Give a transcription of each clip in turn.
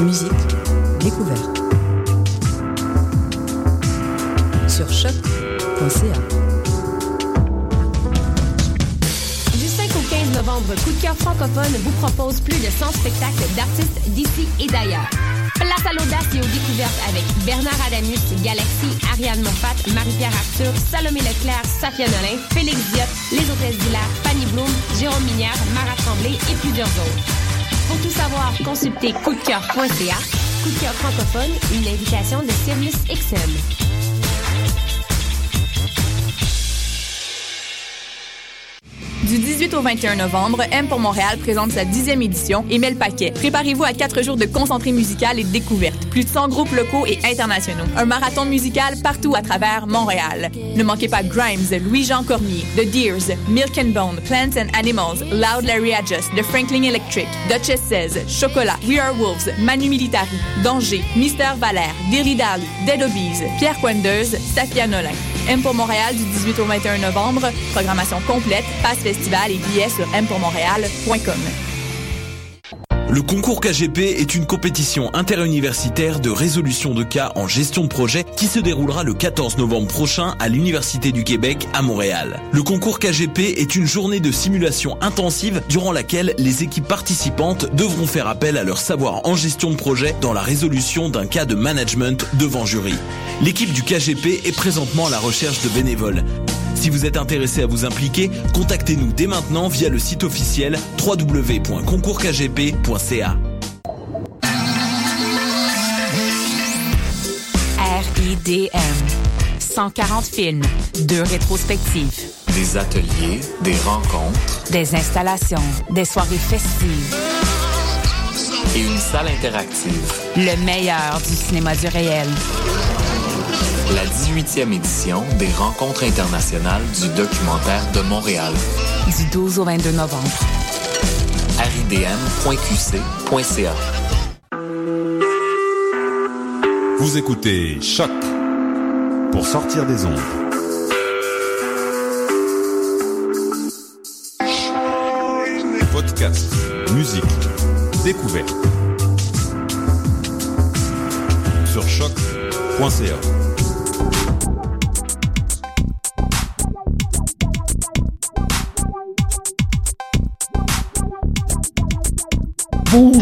musique, découverte. Sur choc.ca. Du 5 au 15 novembre, Coup de cœur francophone vous propose plus de 100 spectacles d'artistes d'ici et d'ailleurs. Place à l'audace et aux découvertes avec Bernard Adamus, Galaxy, Ariane Moffat, Marie-Pierre Arthur, Salomé Leclerc, Safia Nolin, Félix Diop, Les Hôtesses d'Hilaire, Fanny Bloom, Jérôme Minière, Mara Tremblay et plusieurs autres. Pour tout savoir, consultez coupdecoeur.ca. Coup de cœur francophone, une invitation de Sirius XM. Du 18 au 21 novembre, M pour Montréal présente sa dixième édition et met le paquet. Préparez-vous à quatre jours de concentré musical et de découverte. Plus de 100 groupes locaux et internationaux. Un marathon musical partout à travers Montréal. Ne manquez pas Grimes, Louis-Jean Cormier, The Deers, Milk and Bone, Plants and Animals, Loud Larry Adjust, The Franklin Electric, Duchess Says, Chocolat, We Are Wolves, Manu Militari, Danger, Mister Valère, Dilly Dally, Dead Obies, Pierre Quendeuse, Safia Nolin. M pour Montréal du 18 au 21 novembre. Programmation complète, passe festival et billets sur mpourmontréal.com. Le concours KGP est une compétition interuniversitaire de résolution de cas en gestion de projet qui se déroulera le 14 novembre prochain à l'Université du Québec à Montréal. Le concours KGP est une journée de simulation intensive durant laquelle les équipes participantes devront faire appel à leur savoir en gestion de projet dans la résolution d'un cas de management devant jury. L'équipe du KGP est présentement à la recherche de bénévoles. Si vous êtes intéressé à vous impliquer, contactez-nous dès maintenant via le site officiel www.concourskgp.ca. RIDM. 140 films, deux rétrospectives, Des ateliers, des rencontres des installations, des soirées festives, et une salle interactive. le meilleur du cinéma du réel. La 18e édition des rencontres internationales du documentaire de Montréal. Du 12 au 22 novembre. ridm.qc.ca. Vous écoutez Choc pour sortir des ondes. Podcast, musique, découverte. Sur choc.ca.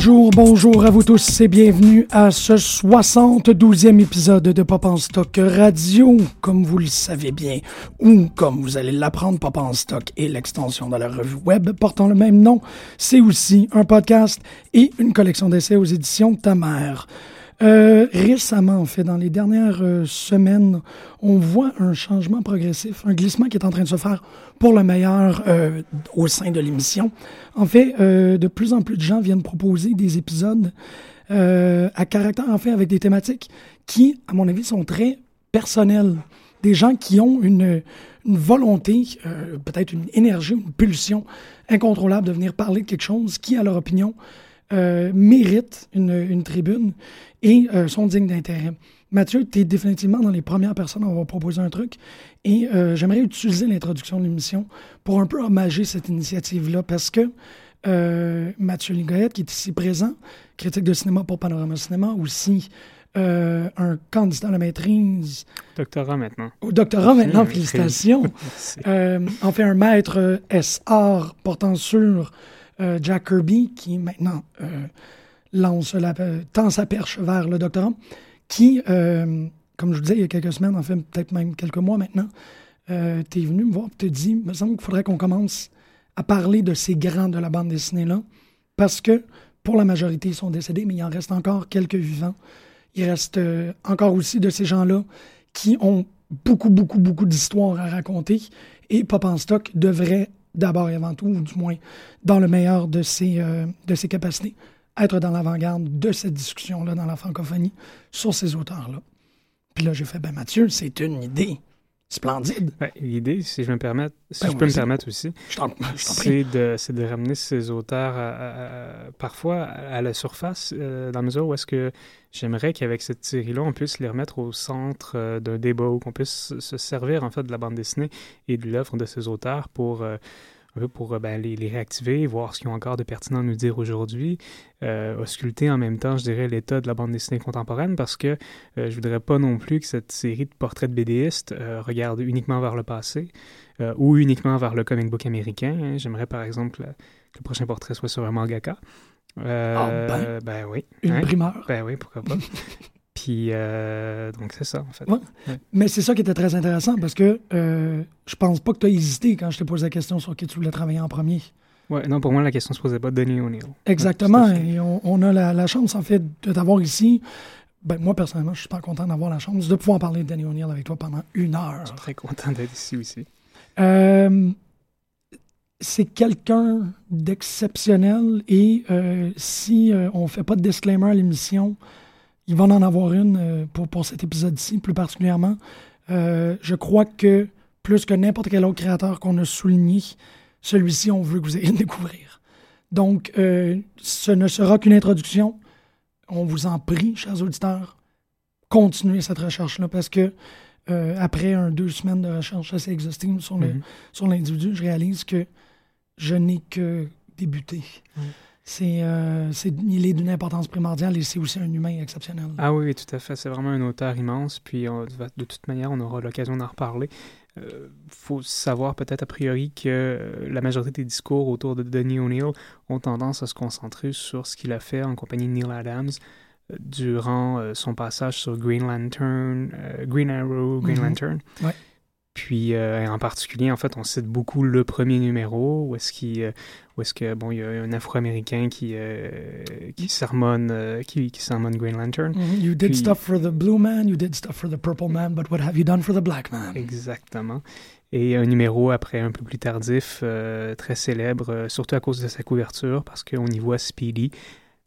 Bonjour, bonjour à vous tous et bienvenue à ce 72e épisode de Pop en Stock Radio. Comme vous le savez bien, ou comme vous allez l'apprendre, Pop en Stock est l'extension de la revue web portant le même nom. C'est aussi un podcast et une collection d'essais aux éditions Ta Mère. Euh, récemment, en fait, dans les dernières euh, semaines, on voit un changement progressif, un glissement qui est en train de se faire pour le meilleur euh, au sein de l'émission. En fait, de plus en plus de gens viennent proposer des épisodes à caractère, en fait, avec des thématiques qui, à mon avis, sont très personnelles. Des gens qui ont une, une volonté, peut-être une énergie, une pulsion incontrôlable de venir parler de quelque chose qui, à leur opinion, euh, méritent une, une tribune et euh, sont dignes d'intérêt. Mathieu, tu es définitivement dans les premières personnes à avoir proposé un truc et euh, j'aimerais utiliser l'introduction de l'émission pour un peu hommager cette initiative-là parce que euh, Mathieu Ligoyette, qui est ici présent, critique de cinéma pour Panorama Cinéma, aussi euh, un candidat à la maîtrise, Doctorat maintenant. au doctorat maintenant, félicitations. Euh, en fait, un maître SR portant sur euh, Jack Kirby, qui maintenant euh, lance la, tend sa perche vers le doctorat, qui, euh, comme je vous disais il y a quelques semaines, en peut-être même quelques mois maintenant, euh, t'es venu me voir et te dit, il me semble qu'il faudrait qu'on commence à parler de ces grands de la bande dessinée-là, parce que pour la majorité, ils sont décédés, mais il en reste encore quelques vivants. Il reste encore aussi de ces gens-là qui ont beaucoup, beaucoup, beaucoup d'histoires à raconter. Et Pop en Stock devrait d'abord et avant tout, ou du moins dans le meilleur de ses, euh, de ses capacités, être dans l'avant-garde de cette discussion-là dans la francophonie sur ces auteurs-là. Puis là, j'ai fait, ben Mathieu, c'est une idée splendide. Ben, L'idée, si je, me permets, si Ben, je peux me permettre aussi, c'est de, de ramener ces auteurs à- à- à- parfois à la surface, euh, dans la mesure où est-ce que j'aimerais qu'avec cette série-là, on puisse les remettre au centre euh, d'un débat, ou qu'on puisse se servir en fait de la bande dessinée et de l'œuvre de ces auteurs pour euh, un peu pour ben, les, les, réactiver, voir ce qu'ils ont encore de pertinent à nous dire aujourd'hui, ausculter en même temps, je dirais, l'état de la bande dessinée contemporaine, parce que je voudrais pas non plus que cette série de portraits de BDistes regarde uniquement vers le passé ou uniquement vers le comic book américain. Hein. J'aimerais par exemple que le prochain portrait soit sur un mangaka. Euh, ah ben, ben, oui. Une hein? primeur. Ben oui, pourquoi pas. Puis, euh, donc, c'est ça, en fait. Mais c'est ça qui était très intéressant parce que euh, je pense pas que tu as hésité quand je te posé la question sur qui tu voulais travailler en premier. Ouais, non, pour moi, la question se posait pas de Denis O'Neill. Exactement. et on, a la, chance, en fait, de t'avoir ici. Ben, moi, personnellement, je suis super content d'avoir la chance de pouvoir parler de Danny O'Neill avec toi pendant une heure. Je suis très content d'être ici aussi. Euh, c'est quelqu'un d'exceptionnel et euh, si on ne fait pas de disclaimer à l'émission, il va en avoir une euh, pour, pour cet épisode-ci plus particulièrement. je crois que plus que n'importe quel autre créateur qu'on a souligné, celui-ci, on veut que vous ayez le découvrir. Donc, ce ne sera qu'une introduction. On vous en prie, chers auditeurs, continuez cette recherche-là parce que après un, deux semaines de recherche assez exhaustive sur mm-hmm. sur l'individu, je réalise que je n'ai que débuté. C'est, euh, c'est, il est d'une importance primordiale et c'est aussi un humain exceptionnel. Ah oui, tout à fait. C'est vraiment un auteur immense. Puis de toute manière, on aura l'occasion d'en reparler. Il euh, faut savoir peut-être a priori que euh, la majorité des discours autour de Denis O'Neill ont tendance à se concentrer sur ce qu'il a fait en compagnie de Neil Adams durant son passage sur Green Lantern, Green Arrow, Green mm-hmm. Lantern. Ouais. Puis euh, en particulier, en fait, on cite beaucoup le premier numéro où est-ce qu'il, euh, où est-ce que bon, il y a un Afro-américain qui euh, qui sermonne qui, qui sermonne Green Lantern. Mm-hmm. You did stuff for the blue man, you did stuff for the purple man, but what have you done for the black man? Exactement. Et un numéro après un peu plus tardif, très célèbre, surtout à cause de sa couverture, parce qu'on y voit Speedy,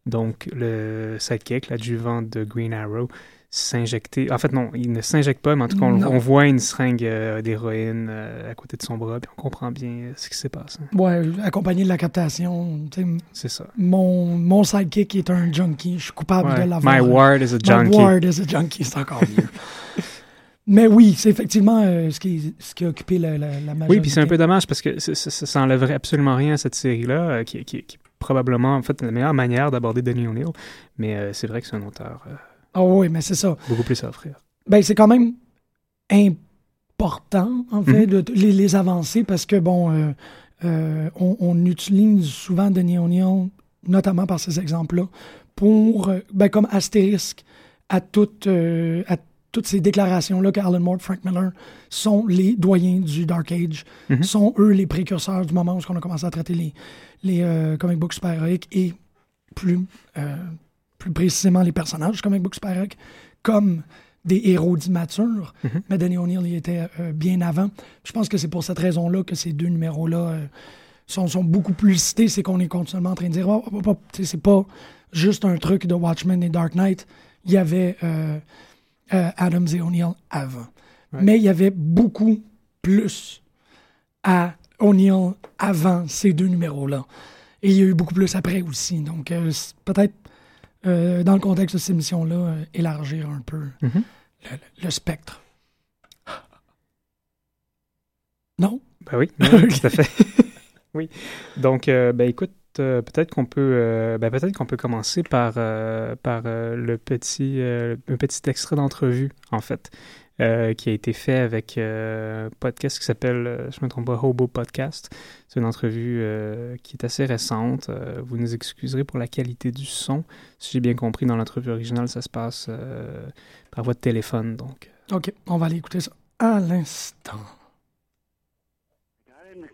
donc le sidekick, l'adjuvant de Green Arrow, s'injecter. En fait, non, il ne s'injecte pas, mais en tout cas, on, voit une seringue euh, d'héroïne euh, à côté de son bras, puis on comprend bien euh, ce qui s'est passé. Ouais, accompagné de la captation. C'est ça. Mon, mon sidekick est un junkie. Je suis coupable de l'avoir. My ward is a junkie. My ward is a junkie, c'est encore mieux. Mais oui, c'est effectivement ce, qui, ce qui a occupé la, la, majorité. Oui, puis c'est un peu dommage parce que ça, ça, enlèverait absolument rien à cette série-là, qui, qui, qui, est probablement en fait la meilleure manière d'aborder Denis O'Neill. Mais c'est vrai que c'est un auteur ah oui, mais c'est ça. Beaucoup plus à offrir. Ben, c'est quand même important, en fait, mhm. de, les, les, avancer parce que, bon, euh, euh, on, utilise souvent Denis O'Neill, notamment par ces exemples-là, pour, euh, ben, comme astérisque à, toutes à toutes ces déclarations-là qu'Alan Moore, Frank Miller sont les doyens du Dark Age, mhm. sont eux les précurseurs du moment où on a commencé à traiter les, les comic books super-héroïques et plus plus précisément les personnages comic book super comme des héros d'immature. Mhm. Mais Danny O'Neill y était euh, bien avant. Je pense que c'est pour cette raison-là que ces deux numéros-là euh, sont, sont, beaucoup plus cités. C'est qu'on est continuellement en train de dire oh, oh, oh, c'est pas juste un truc de Watchmen et Dark Knight. Il y avait euh, Adams et O'Neill avant. Mais il y avait beaucoup plus à O'Neill avant ces deux numéros-là. Et il y a eu beaucoup plus après aussi. Donc, peut-être euh, dans le contexte de cette émission-là, euh, élargir un peu mhm. le, spectre. Non? Ben oui, tout à fait. oui. Donc, euh, ben écoute, peut-être qu'on peut, ben, peut-être qu'on peut commencer par, par le petit, un petit extrait d'entrevue, en fait. Euh, qui a été fait avec euh, un podcast qui s'appelle, euh, je ne me trompe pas, Hobo Podcast. C'est une entrevue qui est assez récente. vous nous excuserez pour la qualité du son. Si j'ai bien compris, dans l'entrevue originale, ça se passe par voie de téléphone. Donc. OK, on va aller écouter ça à l'instant.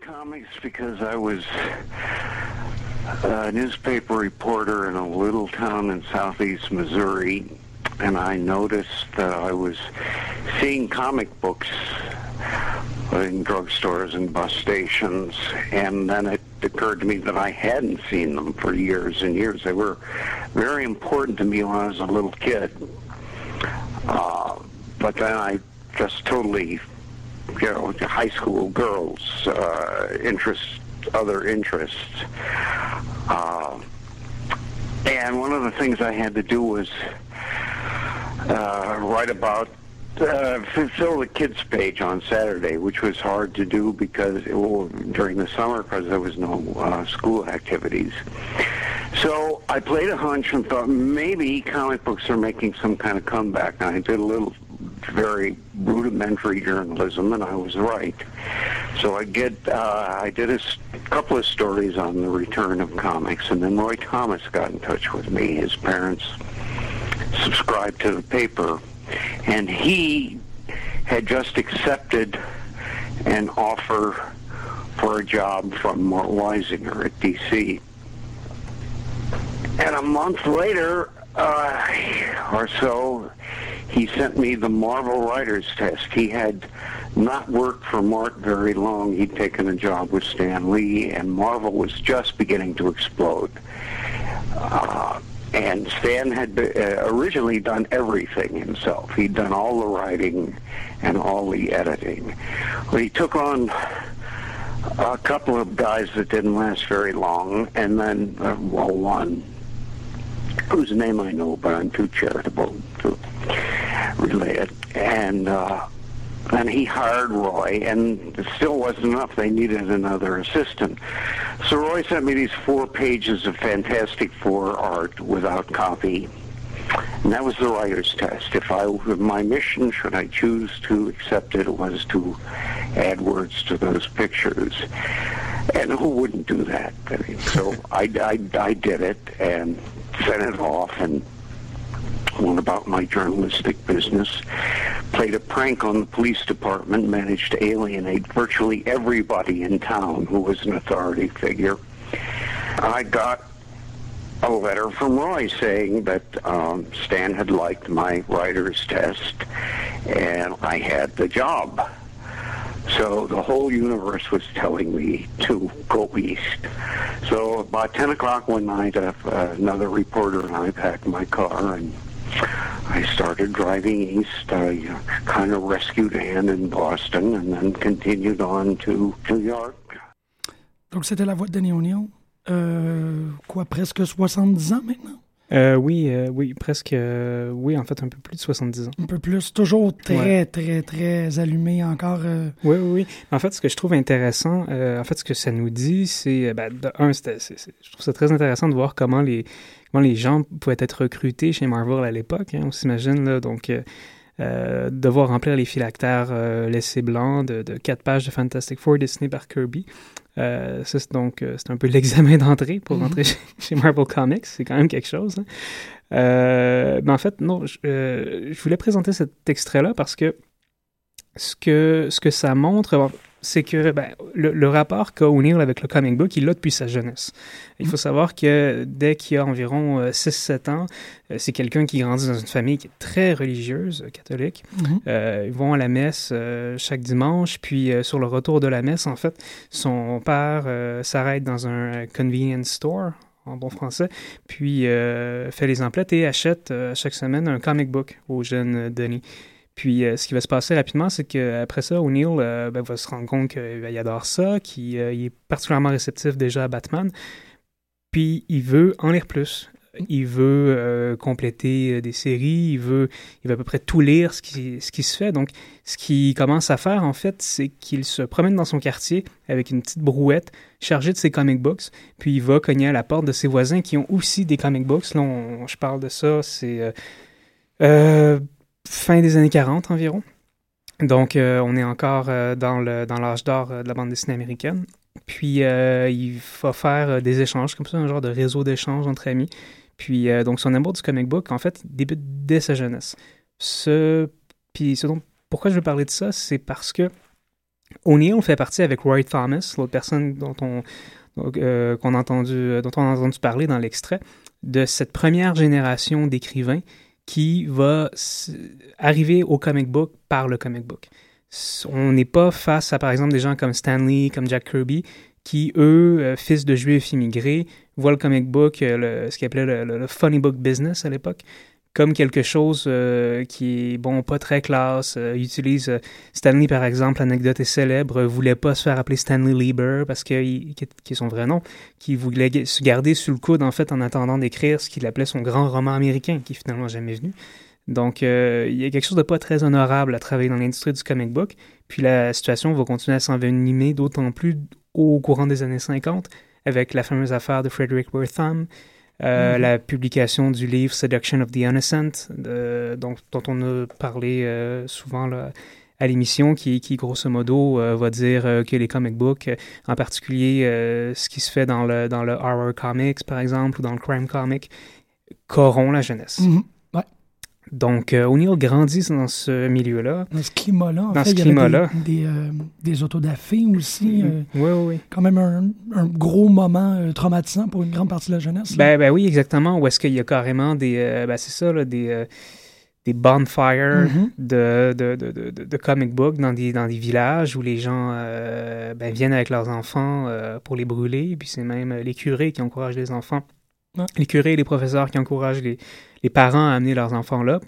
comics because I was a newspaper reporter in a little town in southeast Missouri and I noticed that I was seeing comic books in drugstores and bus stations, and then it occurred to me that I hadn't seen them for years and years. They were very important to me when I was a little kid. Uh, but then I just totally, you know, high school girls' uh, interests, other interests. Uh, and one of the things I had to do was uh, write about uh, fill the kids page on Saturday, which was hard to do because well, during the summer because there was no uh, school activities. So I played a hunch and thought maybe comic books are making some kind of comeback. And I did a little very rudimentary journalism, and I was right. So I get uh, I did a couple of stories on the return of comics, and then Roy Thomas got in touch with me. His parents subscribed to the paper, and he had just accepted an offer for a job from Mort Weisinger at DC. And a month later, uh, or so, he sent me the Marvel Writers Test. He had not worked for Mort very long. He'd taken a job with Stan Lee, and Marvel was just beginning to explode. Uh, and Stan had uh, originally done everything himself. He'd done all the writing and all the editing. Well, he took on a couple of guys that didn't last very long, and then, uh, well, one whose name I know, but I'm too charitable to relay it. And uh, and he hired Roy, and it still wasn't enough. They needed another assistant. So Roy sent me these four pages of Fantastic Four art without copy. And that was the writer's test. If I, my mission, should I choose to accept it, was to add words to those pictures. And who wouldn't do that? I mean, so I, I, I did it and sent it off and went about my journalistic business. Played a prank on the police department, managed to alienate virtually everybody in town who was an authority figure. I got a letter from Roy saying that um, Stan had liked my writer's test and I had the job. So the whole universe was telling me to go east. So about 10 o'clock one night, uh, another reporter and I packed my car and I started driving east. I uh, kind of rescued Anne in Boston and then continued on to New York. Donc, c'était la voix de Danny O'Neill. Euh, quoi, presque 70 ans maintenant? Euh, oui, euh, oui, presque. euh, oui, en fait, un peu plus de 70 ans. Un peu plus. Toujours très, Ouais. très, très allumé encore. euh, Oui, oui, oui. En fait, ce que je trouve intéressant, euh, en fait, ce que ça nous dit, c'est, ben, de un, c'est- je trouve ça très intéressant de voir comment les, comment les gens pouvaient être recrutés chez Marvel à l'époque. hein, on s'imagine, là, donc, euh, euh, devoir remplir les phylactères euh, laissés blancs de, de quatre pages de Fantastic Four dessinées par Kirby. Euh, ça, c'est donc, c'est un peu l'examen d'entrée pour Mhm. rentrer chez, chez Marvel Comics. C'est quand même quelque chose. hein. Mais en fait, non, je, je voulais présenter cet extrait-là parce que ce que, ce que ça montre, bon, c'est que ben, le, le rapport qu'a O'Neill avec le comic book, il l'a depuis sa jeunesse. Il faut savoir que dès qu'il a environ euh, 6-7 ans, euh, c'est quelqu'un qui grandit dans une famille qui est très religieuse, euh, catholique. Mhm. Euh, ils vont à la messe chaque dimanche, puis sur le retour de la messe, en fait, son père s'arrête dans un convenience store, en bon français, puis fait les emplettes et achète chaque semaine un comic book au jeune Denis. Puis euh, ce qui va se passer rapidement, c'est qu'après ça, O'Neill euh, ben, va se rendre compte qu'il adore ça, qu'il euh, est particulièrement réceptif déjà à Batman, puis il veut en lire plus. Il veut compléter des séries, il veut, il veut à peu près tout lire ce qui, se fait. Donc, ce qu'il commence à faire, en fait, c'est qu'il se promène dans son quartier avec une petite brouette chargée de ses comic books, puis il va cogner à la porte de ses voisins qui ont aussi des comic books. Là, on- je parle de ça, c'est fin des années 40 environ. Donc, euh, on est encore euh, dans le dans l'âge d'or euh, de la bande dessinée américaine. Puis, il va faire des échanges comme ça, un genre de réseau d'échanges entre amis. Puis, donc, son amour du comic book, en fait, débute dès sa jeunesse. Puis, ce pourquoi je veux parler de ça, c'est parce que O'Neill fait partie avec Roy Thomas, l'autre personne dont on, qu'on dont on a entendu parler dans l'extrait, de cette première génération d'écrivains qui va arriver au comic book par le comic book. On n'est pas face à, par exemple, des gens comme Stanley, comme Jack Kirby, qui, eux, euh, fils de juifs immigrés, voient le comic book, euh, ce qu'ils appelaient le funny book business à l'époque, comme quelque chose euh, qui est, bon, pas très classe. Euh, ils utilisent euh, Stanley, par exemple, l'anecdote est célèbre, voulait pas se faire appeler Stanley Lieber, parce que, qui, est- son vrai nom, qui voulait se garder sous le coude, en fait, en attendant d'écrire ce qu'il appelait son grand roman américain, qui finalement jamais venu. Donc, il y a quelque chose de pas très honorable à travailler dans l'industrie du comic book. Puis la situation va continuer à s'envenimer d'autant plus au courant des années 50 avec la fameuse affaire de Frederick Wertham, euh, Mhm. la publication du livre Seduction of the Innocent, dont, dont on a parlé euh, souvent là, à l'émission, qui, qui grosso modo euh, va dire que les comic books, en particulier ce qui se fait dans le, dans le horror comics par exemple ou dans le crime comic, corrompt la jeunesse. Mhm. Ouais. Donc euh, O'Neill grandit dans ce milieu-là. Dans ce climat-là, en Dans fait, ce climat-là. des, des, euh, des autodafés aussi. euh, Oui, oui, oui. quand même un, un gros moment euh, traumatisant pour une grande partie de la jeunesse. Ben, ben oui, exactement. Où est-ce qu'il y a carrément des. euh, ben c'est ça, là, des, des bonfires Mhm. de, de, de, de, de- de comic book dans des, dans des villages où les gens ben, viennent avec leurs enfants pour les brûler. Puis c'est même les curés qui encouragent les enfants. Ouais. Les curés et les professeurs qui encouragent les, les parents à amener leurs enfants là.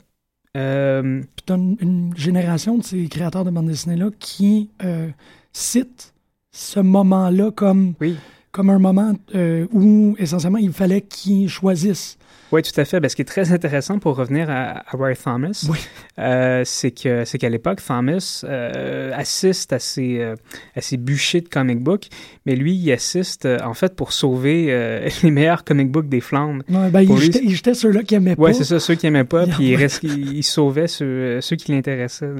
Euh, Puis t'as une, une génération de ces créateurs de bande dessinée-là qui euh, citent ce moment-là comme, Oui. Comme un moment euh, où, essentiellement, il fallait qu'ils choisissent. Oui, tout à fait. Ben, ce qui est très intéressant pour revenir à, à Roy Thomas, Oui. euh, c'est que c'est qu'à l'époque, Thomas euh, assiste à euh, à ces bûchers de comic book, mais lui, il assiste en fait pour sauver les meilleurs comic books des Flandres. Ouais, ben, il, lui, jetait, il jetait ceux-là qui aimaient Ouais, pas. c'est ça, ceux qui aimaient pas, puis il, en- reste, il, il sauvait ceux, ceux qui l'intéressaient.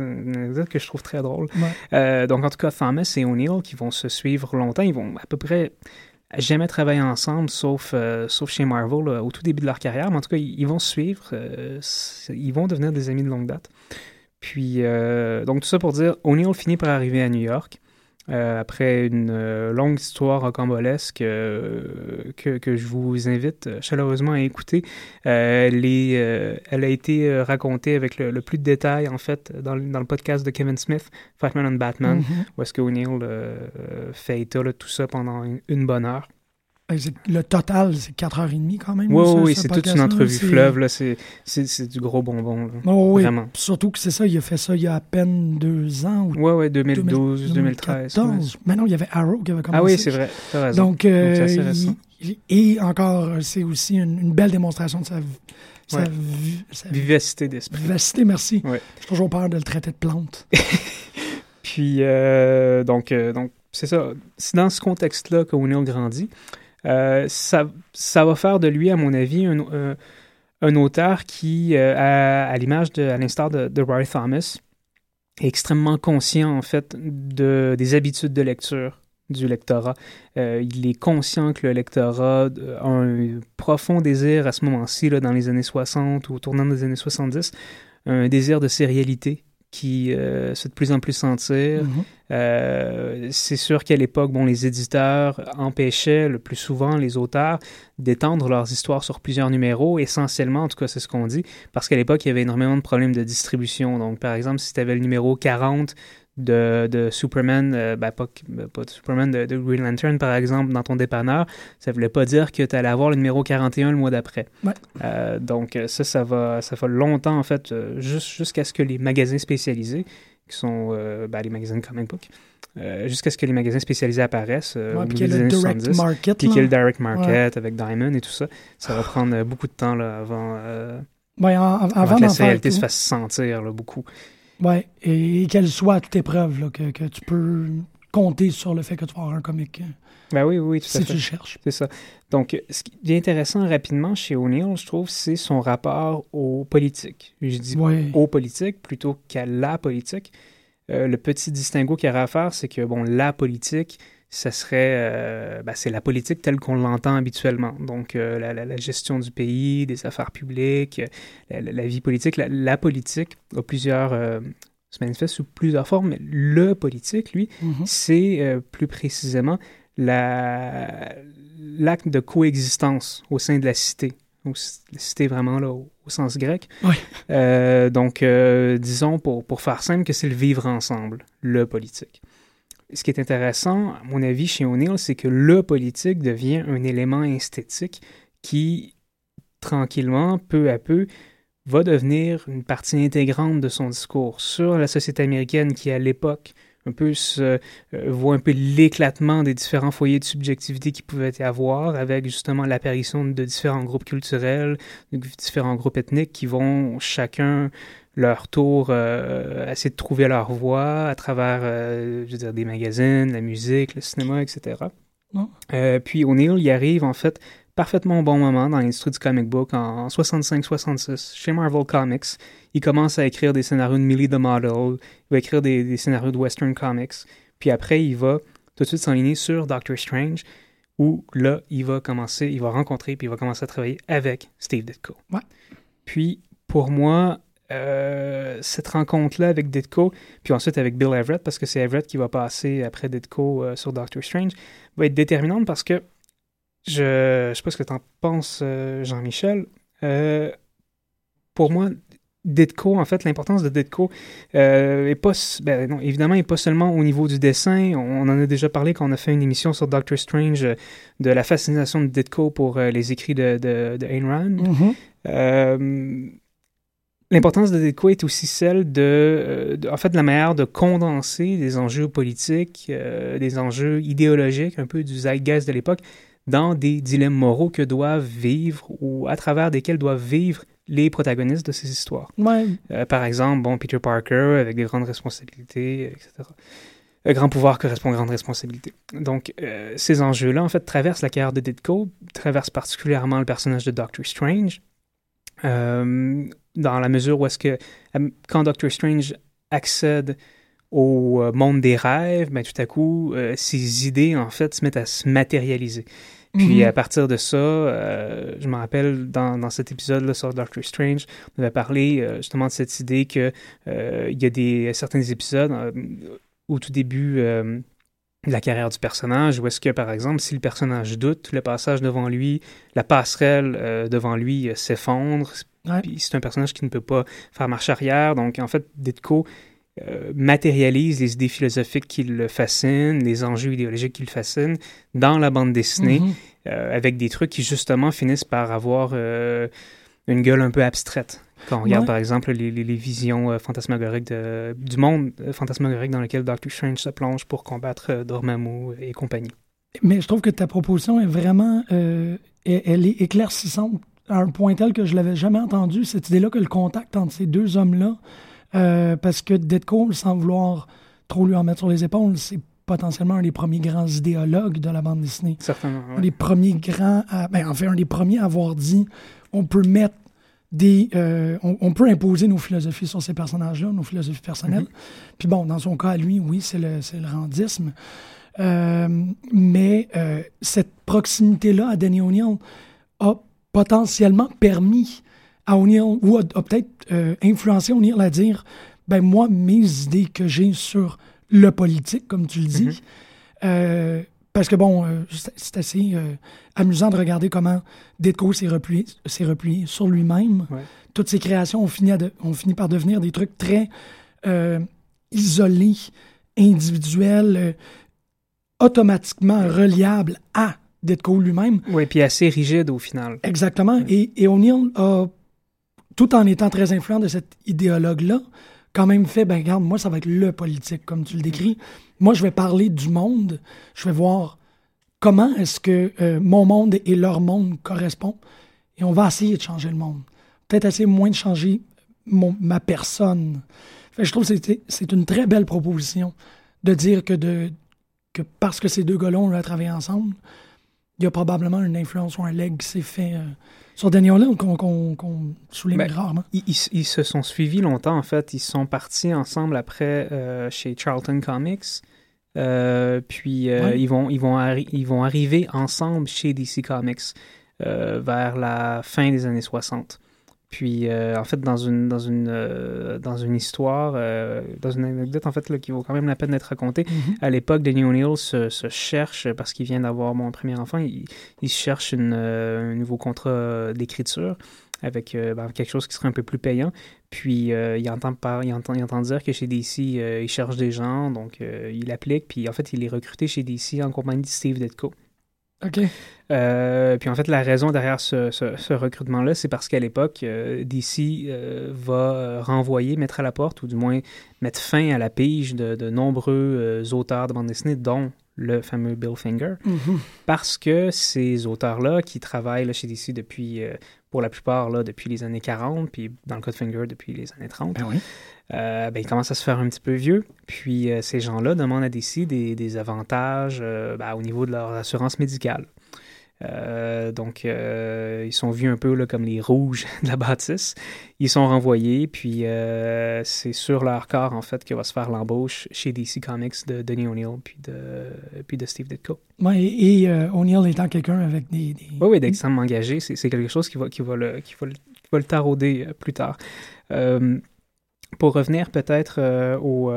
que je trouve très drôle. Ouais. Donc, en tout cas, Thomas et O'Neill qui vont se suivre longtemps, ils vont à peu près jamais travailler ensemble, sauf, euh, sauf chez Marvel au tout début de leur carrière. Mais en tout cas, ils, vont suivre. euh, ils vont devenir des amis de longue date. Puis, euh, donc, tout ça pour dire, O'Neill finit par arriver à New York. Euh, après une euh, longue histoire rocambolesque euh, que, que je vous invite chaleureusement à écouter. Elle, a été racontée avec le, le plus de détails, en fait, dans, le- dans le podcast de Kevin Smith, Batman and Batman, Mhm. où est-ce fait état de tout ça pendant une, une bonne heure. Ben, Le total, c'est 4h30 quand même. Oui, oui, ce c'est toute une entrevue fleuve, là, c'est, c'est, c'est du gros bonbon, là. Oh, oui. Vraiment. Surtout que c'est ça, il a fait ça il y a à peine deux ans. Ou Ouais, ouais, 2012, 2013. ouais. 2014. Mais non, il y avait Arrow qui avait commencé. Ah oui, c'est vrai, t'as raison. Donc, euh, assez il- et encore, c'est aussi une, une belle démonstration de sa, sa, Ouais. vi- sa Vivacité d'esprit. vivacité, merci. Ouais. J'ai toujours peur de le traiter de plante. Puis, euh, donc, euh, donc c'est ça. C'est dans ce contexte-là que O'Neill grandit. Euh, ça, va faire de lui, à mon avis, un, un auteur qui, euh, à, l'image, à l'instar de, de Roy Thomas, est extrêmement conscient, en fait, de, des habitudes de lecture du lectorat. Euh, il est conscient que le lectorat euh, a un profond désir à ce moment-ci, dans les années 60 ou au tournant des années 70, un désir de sérialité qui euh, se fait de plus en plus sentir. Mhm. Euh, c'est sûr qu'à l'époque, bon, les éditeurs empêchaient le plus souvent les auteurs d'étendre leurs histoires sur plusieurs numéros, essentiellement, en tout cas, c'est ce qu'on dit, parce qu'à l'époque, il y avait énormément de problèmes de distribution. Donc, par exemple, si tu avais le numéro 40 de, de Superman, euh, ben, pas, pas de Superman, de, de Green Lantern, par exemple, dans ton dépanneur, ça voulait pas dire que tu allais avoir le numéro 41 le mois d'après. Ouais. Euh, donc, euh, ça, ça va, ça va longtemps, en fait, euh, jusqu'à ce que les magasins spécialisés, qui sont euh, ben, les magasins de comic book, euh, jusqu'à ce que les magasins spécialisés apparaissent euh, Ouais, puis qu'il y le direct 70. market. Puis qu'il y le direct market avec Diamond et tout ça. Ça va prendre beaucoup de temps là, avant, euh, Ouais, en- en- avant avant que la réalité se fasse sentir là, beaucoup. Ouais, et, et qu'elle soit à toute épreuve, là, que, que tu peux compter sur le fait que tu vas avoir un comic euh, Ben oui, oui, tout à si fait. tu le cherches. C'est ça. Donc, ce qui est intéressant rapidement chez O'Neill, je trouve, c'est son rapport aux politiques. Je dis Ouais. aux politiques plutôt qu'à la politique. Euh, le petit distinguo qu'il y aurait à faire, c'est que, bon, la politique, ça serait, euh, ben, c'est la politique telle qu'on l'entend habituellement. Donc, euh, la, la- la gestion du pays, des affaires publiques, euh, la, vie politique. La, politique a plusieurs, euh, se manifeste sous plusieurs formes, mais le politique, lui, Mhm. c'est plus précisément la- l'acte de coexistence au sein de la cité. La cité vraiment là, au, au sens grec. Donc, disons, pour, pour faire simple, que c'est le vivre ensemble, le politique. Ce qui est intéressant, à mon avis, chez O'Neill, c'est que le politique devient un élément esthétique qui, tranquillement, peu à peu, va devenir une partie intégrante de son discours. Sur la société américaine qui, à l'époque, un peu se, voit un peu l'éclatement des différents foyers de subjectivité qui pouvaient y avoir avec justement l'apparition de différents groupes culturels, de différents groupes ethniques qui vont chacun leur tour essayer de trouver leur voie à travers je veux dire, des magazines, la musique, le cinéma, etc. puis O'Neill y arrive en fait parfaitement au bon moment dans l'industrie du comic book en 65-66 chez Marvel Comics. Il commence à écrire des scénarios de Millie the Model, il va écrire des, scénarios de Western Comics, puis après il va tout de suite s'enligner sur Doctor Strange, où là il va commencer, il va rencontrer puis il va commencer à travailler avec Steve Ditko. Puis pour moi, euh, cette rencontre-là avec Ditko, puis ensuite avec Bill Everett, parce que c'est Everett qui va passer après Ditko euh, sur Doctor Strange, va être déterminante parce que je ne sais pas ce que tu en penses, euh, Jean-Michel. Euh, pour moi, Ditko, en fait, l'importance de Ditko euh, est pas, ben, non, évidemment, n'est pas seulement au niveau du dessin. On en a déjà parlé quand on a fait une émission sur Doctor Strange de la fascination de Ditko pour les écrits de, de, de Ayn Rand. Mm-hmm. L'importance de Ditko est aussi celle de, en fait, de la manière de condenser des enjeux politiques, des enjeux idéologiques, un peu du zeitgeist de l'époque, dans des dilemmes moraux que doivent vivre ou à travers desquels doivent vivre les protagonistes de ces histoires. Euh, par exemple, bon, Peter Parker avec des grandes responsabilités, etc. Un grand pouvoir correspond à grande responsabilité. Donc, euh, ces enjeux-là, en fait, traversent la carrière de Ditko, traversent particulièrement le personnage de Doctor Strange, euh, dans la mesure où est-ce que, quand Doctor Strange accède au monde des rêves, ben, tout à coup, ces idées, en fait, se mettent à se matérialiser. Puis mhm. à partir de ça, euh, je me rappelle dans, dans cet épisode-là sur Doctor Strange, on avait parlé euh, justement de cette idée que euh, il y a des certains épisodes au tout début de la carrière du personnage, où est-ce que par exemple, si le personnage doute, le passage devant lui, la passerelle devant lui s'effondre. Puis c'est un personnage qui ne peut pas faire marche arrière. Donc en fait, Ditko euh, matérialise les idées philosophiques qui le fascinent, les enjeux idéologiques qui le fascinent dans la bande dessinée, mhm. euh, avec des trucs qui justement finissent par avoir euh, une gueule un peu abstraite. Quand on regarde par exemple les, les, visions fantasmagoriques de, du monde fantasmagorique dans lequel Doctor Strange se plonge pour combattre Dormammu et compagnie. Mais je trouve que ta proposition est vraiment, elle est éclaircissante à un point tel que je l'avais jamais entendu, cette idée-là que le contact entre ces deux hommes-là euh, parce que Deadpool, sans vouloir trop lui en mettre sur les épaules, c'est potentiellement un des premiers grands idéologues de la bande dessinée. Certainement. Un des premiers grands, à, ben, enfin, un des premiers à avoir dit on peut mettre des. Euh, on, peut imposer nos philosophies sur ces personnages-là, nos philosophies personnelles. Mm-hmm. Puis bon, dans son cas, lui, oui, c'est le, le rendisme. Euh, mais cette proximité-là à Danny O'Neill a potentiellement permis à O'Neill, ou a, peut-être euh, influencé O'Neill à dire ben moi, mes idées que j'ai sur le politique, comme tu le dis, mm-hmm. euh, parce que bon, euh, c'est assez amusant de regarder comment Ditko s'est replié, replié, sur lui-même. Toutes ses créations ont fini, ont fini par devenir des trucs très isolés, individuels, automatiquement reliables à Ditko lui-même. Oui, puis assez rigide au final. Exactement. Et, et O'Neill a tout en étant très influent de cet idéologue-là, quand même fait, ben regarde, moi, ça va être le politique, comme tu le décris. Moi, je vais parler du monde, je vais voir comment est-ce que euh, mon monde et leur monde correspondent, et on va essayer de changer le monde. Peut-être essayer moins de changer ma personne. je trouve que c'est une très belle proposition de dire que, de, que parce que ces deux gars-là ont travaillé ensemble, il y a probablement une influence ou un leg qui s'est fait... Euh, sur Daniel Hill qu'on souligne ben, rarement. Ils, se sont suivis longtemps, en fait. Ils sont partis ensemble après euh, chez Charlton Comics. Euh, puis euh, ils, vont, ils, vont ils vont arriver ensemble chez DC Comics vers la fin des années 60. Puis, euh, en fait, dans une, dans une, euh, dans une histoire, euh, dans une anecdote, en fait, là, qui vaut quand même la peine d'être racontée, mhm. à l'époque, Danny O'Neill se, se, cherche, parce qu'il vient d'avoir mon premier enfant, il, il cherche une, un nouveau contrat d'écriture avec ben, quelque chose qui serait un peu plus payant. Puis, il, entend par, il, entend, il entend dire que chez DC, il cherche des gens, donc il applique, puis en fait, il est recruté chez DC en compagnie de Steve Ditko. OK. Euh, puis en fait, la raison derrière ce, ce- ce recrutement-là, c'est parce qu'à l'époque, euh, DC euh, va renvoyer, mettre à la porte, ou du moins mettre fin à la pige de, de nombreux auteurs de bande dessinée, dont le fameux Bill Finger, Mhm. parce que ces auteurs-là, qui travaillent là, chez DC depuis, pour la plupart, là, depuis les années 40, puis dans le cas de Finger, depuis les années 30, Ben oui. euh, ben, ils commencent à se faire un petit peu vieux. Puis euh, ces gens-là demandent à DC des, des avantages euh, ben, au niveau de leur assurance médicale. Euh, donc, euh, ils sont vus un peu là, comme les rouges de la bâtisse. Ils sont renvoyés, puis euh, c'est sur leur corps, en fait, que va se faire l'embauche chez DC Comics de Denis O'Neill puis de, puis de Steve Ditko. Ouais, et et, O'Neill étant quelqu'un avec des. des- Oui, oui, d'extrêmement engagé, c'est quelque chose qui va, qui va, le, qui va, le, qui va le tarauder plus tard. Pour revenir peut-être au,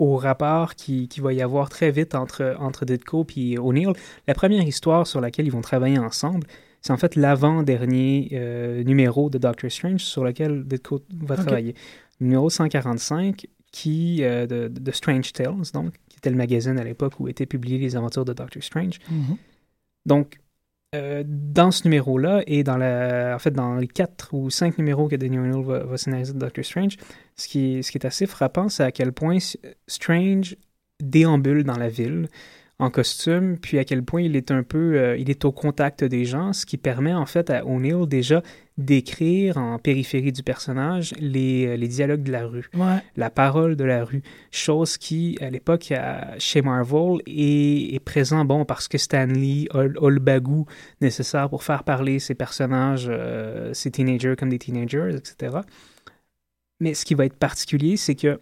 au rapport qui, qui va y avoir très vite entre, entre Ditko et O'Neill, la première histoire sur laquelle ils vont travailler ensemble, c'est en fait l'avant-dernier euh, numéro de Doctor Strange sur lequel Ditko va Ok. travailler. Numéro 145 qui, euh, de, de Strange Tales, donc, qui était le magazine à l'époque où étaient publiées les aventures de Doctor Strange. Mhm. Donc, euh, dans ce numéro-là, et dans la, en fait, dans les quatre ou cinq numéros que Daniel O'Neill va, va scénariser de Doctor Strange, ce qui est, ce qui est assez frappant, c'est à quel point Strange déambule dans la ville en costume, puis à quel point il est un peu, euh, il est au contact des gens, ce qui permet en fait à O'Neill déjà d'écrire en périphérie du personnage les, euh, les dialogues de la rue Ouais. la parole de la rue, chose qui, à l'époque, chez Marvel, est, est présent, bon, parce que Stan Lee a, a le bagou nécessaire pour faire parler ses personnages, euh, ses teenagers comme des teenagers, etc. Mais ce qui va être particulier, c'est que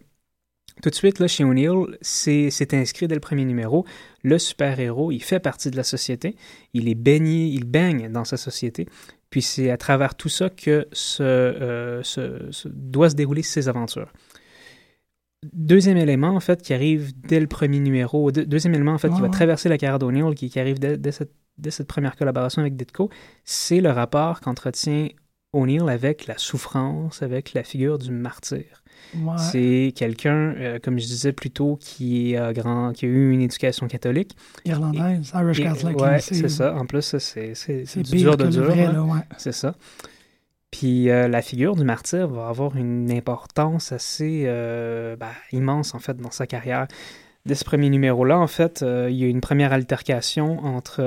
tout de suite, là, chez O'Neill, c'est inscrit dès le premier numéro. Le super-héros, il fait partie de la société. Il est baigné, il baigne dans sa société. Puis c'est à travers tout ça que se, euh, se- se- doit se dérouler ses aventures. Deuxième élément, en fait, qui arrive dès le premier numéro, deux- deuxième élément, en fait, qui va ouais. traverser la carrière d'O'Neill, qui, qui arrive dès, dès cette, dès cette première collaboration avec Ditko, c'est le rapport qu'entretient O'Neill avec la souffrance, avec la figure du martyr. Ouais. C'est quelqu'un, euh, comme je disais plus tôt, qui, est, euh, grand, qui a eu une éducation catholique. Irlandaise, Irish Catholic. là, c'est ça. En plus, c'est dur de dur. hein. ouais. C'est ça. Puis euh, la figure du martyr va avoir une importance assez ben, immense, en fait, dans sa carrière. Dès ce premier numéro-là, en fait, il y a une première altercation entre,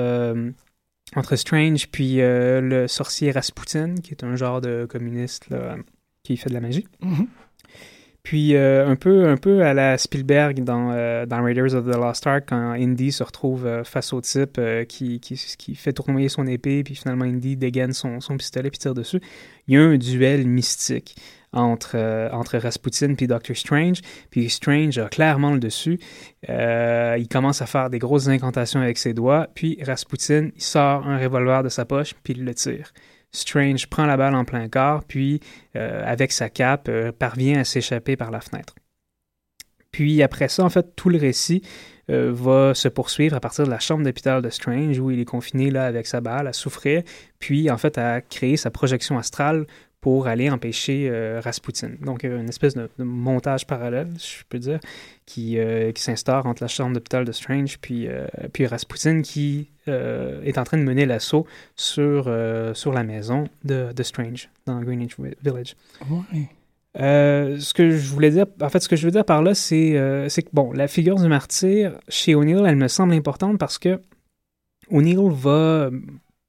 entre Strange puis euh, le sorcier Rasputin, qui est un genre de communiste là, qui fait de la magie. Mhm. Puis euh, un peu un peu à la Spielberg dans, euh, dans Raiders of the Lost Ark quand Indy se retrouve face au type qui, qui, qui fait tournoyer son épée puis finalement Indy dégaine son, son pistolet puis tire dessus. Il y a un duel mystique entre, euh, entre Rasputin puis Doctor Strange. Puis Strange a clairement le dessus. Euh, il commence à faire des grosses incantations avec ses doigts. Puis Rasputin, il sort un revolver de sa poche puis il le tire. Strange prend la balle en plein corps, puis euh, avec sa cape, euh, parvient à s'échapper par la fenêtre. Puis après ça, en fait, tout le récit va se poursuivre à partir de la chambre d'hôpital de Strange, où il est confiné là avec sa balle, à souffrir, puis en fait à créer sa projection astrale pour aller empêcher euh, Rasputin. Donc une espèce de, de montage parallèle, je peux dire, qui, euh, qui s'instaure entre la chambre d'hôpital de Strange puis, euh, puis Rasputin qui euh, est en train de mener l'assaut sur, euh, sur la maison de, de Strange dans Greenwich Village. Ouais. Euh, ce que je voulais dire, en fait, ce que je veux dire par là, c'est c'est que, bon, la figure du martyr, chez O'Neill, elle me semble importante parce que O'Neill va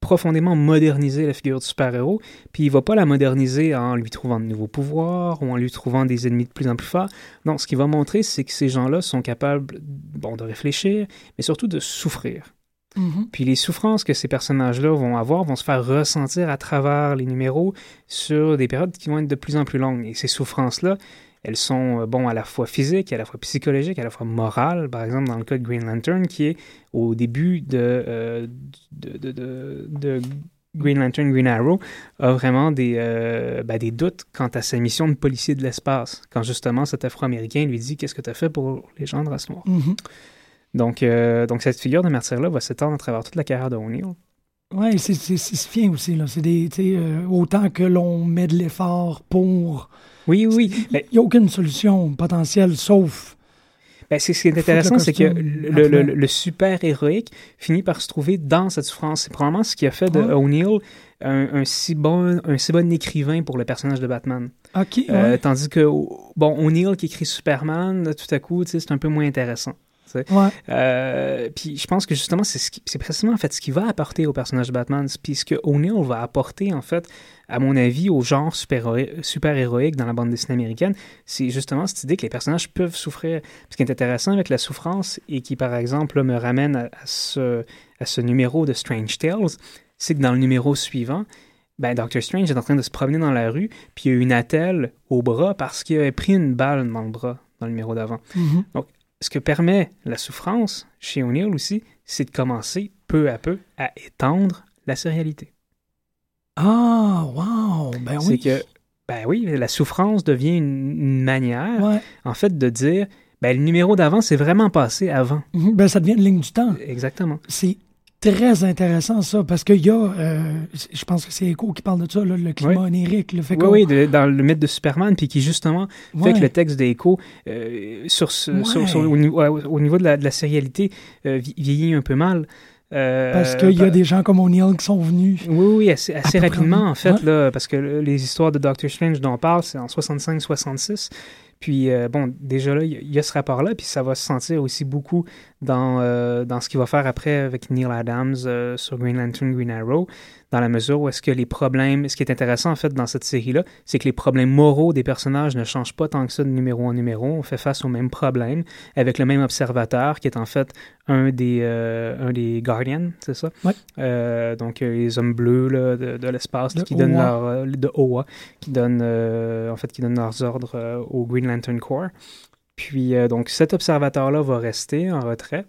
profondément moderniser la figure du super-héros, puis il va pas la moderniser en lui trouvant de nouveaux pouvoirs ou en lui trouvant des ennemis de plus en plus forts. Non, ce qu'il va montrer, c'est que ces gens-là sont capables, bon, de réfléchir, mais surtout de souffrir. Mhm. Puis les souffrances que ces personnages-là vont avoir vont se faire ressentir à travers les numéros sur des périodes qui vont être de plus en plus longues. Et ces souffrances-là, elles sont, euh, bon, à la fois physiques, à la fois psychologiques, à la fois morales. Par exemple, dans le cas de Green Lantern, qui est au début de, euh, de, de, de- de Green Lantern, Green Arrow, a vraiment des, euh, ben, des doutes quant à sa mission de policier de l'espace. Quand justement cet Afro-Américain lui dit Qu'est-ce que tu as fait pour les gens de race noire Mhm. donc, euh, donc, cette figure de martyr-là va s'étendre à travers toute la carrière de O'Neill. Oui, c'est suffiant aussi. Là. C'est des, euh, autant que l'on met de l'effort pour. Oui, oui. Il n'y a aucune solution potentielle sauf. Ben, c'est, ce qui est intéressant, c'est que le, super héroïque finit par se trouver dans cette souffrance. C'est probablement ce qui a fait de Ouais. O'Neill un, un si bon, un si bon écrivain pour le personnage de Batman. OK, Euh, ouais. Tandis que, bon, O'Neill qui écrit Superman, là, tout à coup, c'est un peu moins intéressant. Euh, puis je pense que justement, c'est, ce précisément en fait ce qui va apporter au personnage de Batman, puis ce que O'Neill va apporter en fait, à mon avis, au genre super, super héroïque dans la bande dessinée américaine, c'est justement cette idée que les personnages peuvent souffrir. Ce qui est intéressant avec la souffrance et qui, par exemple, là, me ramène à, à ce, à ce numéro de Strange Tales, c'est que dans le numéro suivant, ben, Doctor Strange est en train de se promener dans la rue, puis il y a une attelle au bras parce qu'il avait pris une balle dans le bras dans le numéro d'avant. Mhm. Donc, ce que permet la souffrance chez O'Neill aussi, c'est de commencer peu à peu à étendre la sérialité. Ah, wow! Ben C'est oui. que, ben oui, la souffrance devient une, une manière, Ouais. en fait, de dire, ben le numéro d'avant, c'est vraiment passé avant. Mhm. Ben, ça devient une ligne du temps. Exactement. C'est très intéressant, ça, parce qu'il y a, euh, je pense que c'est Echo qui parle de ça, là, le climat Oui. onirique. Le fait Oui, oui, de- dans le mythe de Superman, puis qui justement fait Ouais. que le texte d'Echo, euh, sur ce, Ouais. sur- sur- au, niveau- au niveau de la, de la sérialité, euh, vi- vieillit un peu mal. Euh, Parce qu'il y a des gens comme O'Neill qui sont venus. Oui, oui, assez, rapidement, en fait, ouais. là, parce que le- les histoires de Doctor Strange dont on parle, c'est en 65-66. Puis, euh, bon, déjà là, il y, a- ce rapport-là, puis ça va se sentir aussi beaucoup dans, euh, dans ce qu'il va faire après avec Neil Adams euh, sur Green Lantern, Green Arrow, dans la mesure où est-ce que les problèmes, ce qui est intéressant en fait dans cette série-là, c'est que les problèmes moraux des personnages ne changent pas tant que ça de numéro en numéro. On fait face aux mêmes problèmes avec le même observateur qui est en fait un des, euh, un des Guardians, c'est ça? Ouais. Euh, donc euh, les hommes bleus là, de, de l'espace qui donnent leur de Oa, qui donnent euh, en fait qui donnent leurs ordres au Green Lantern Corps. Puis donc cet observateur-là va rester en retrait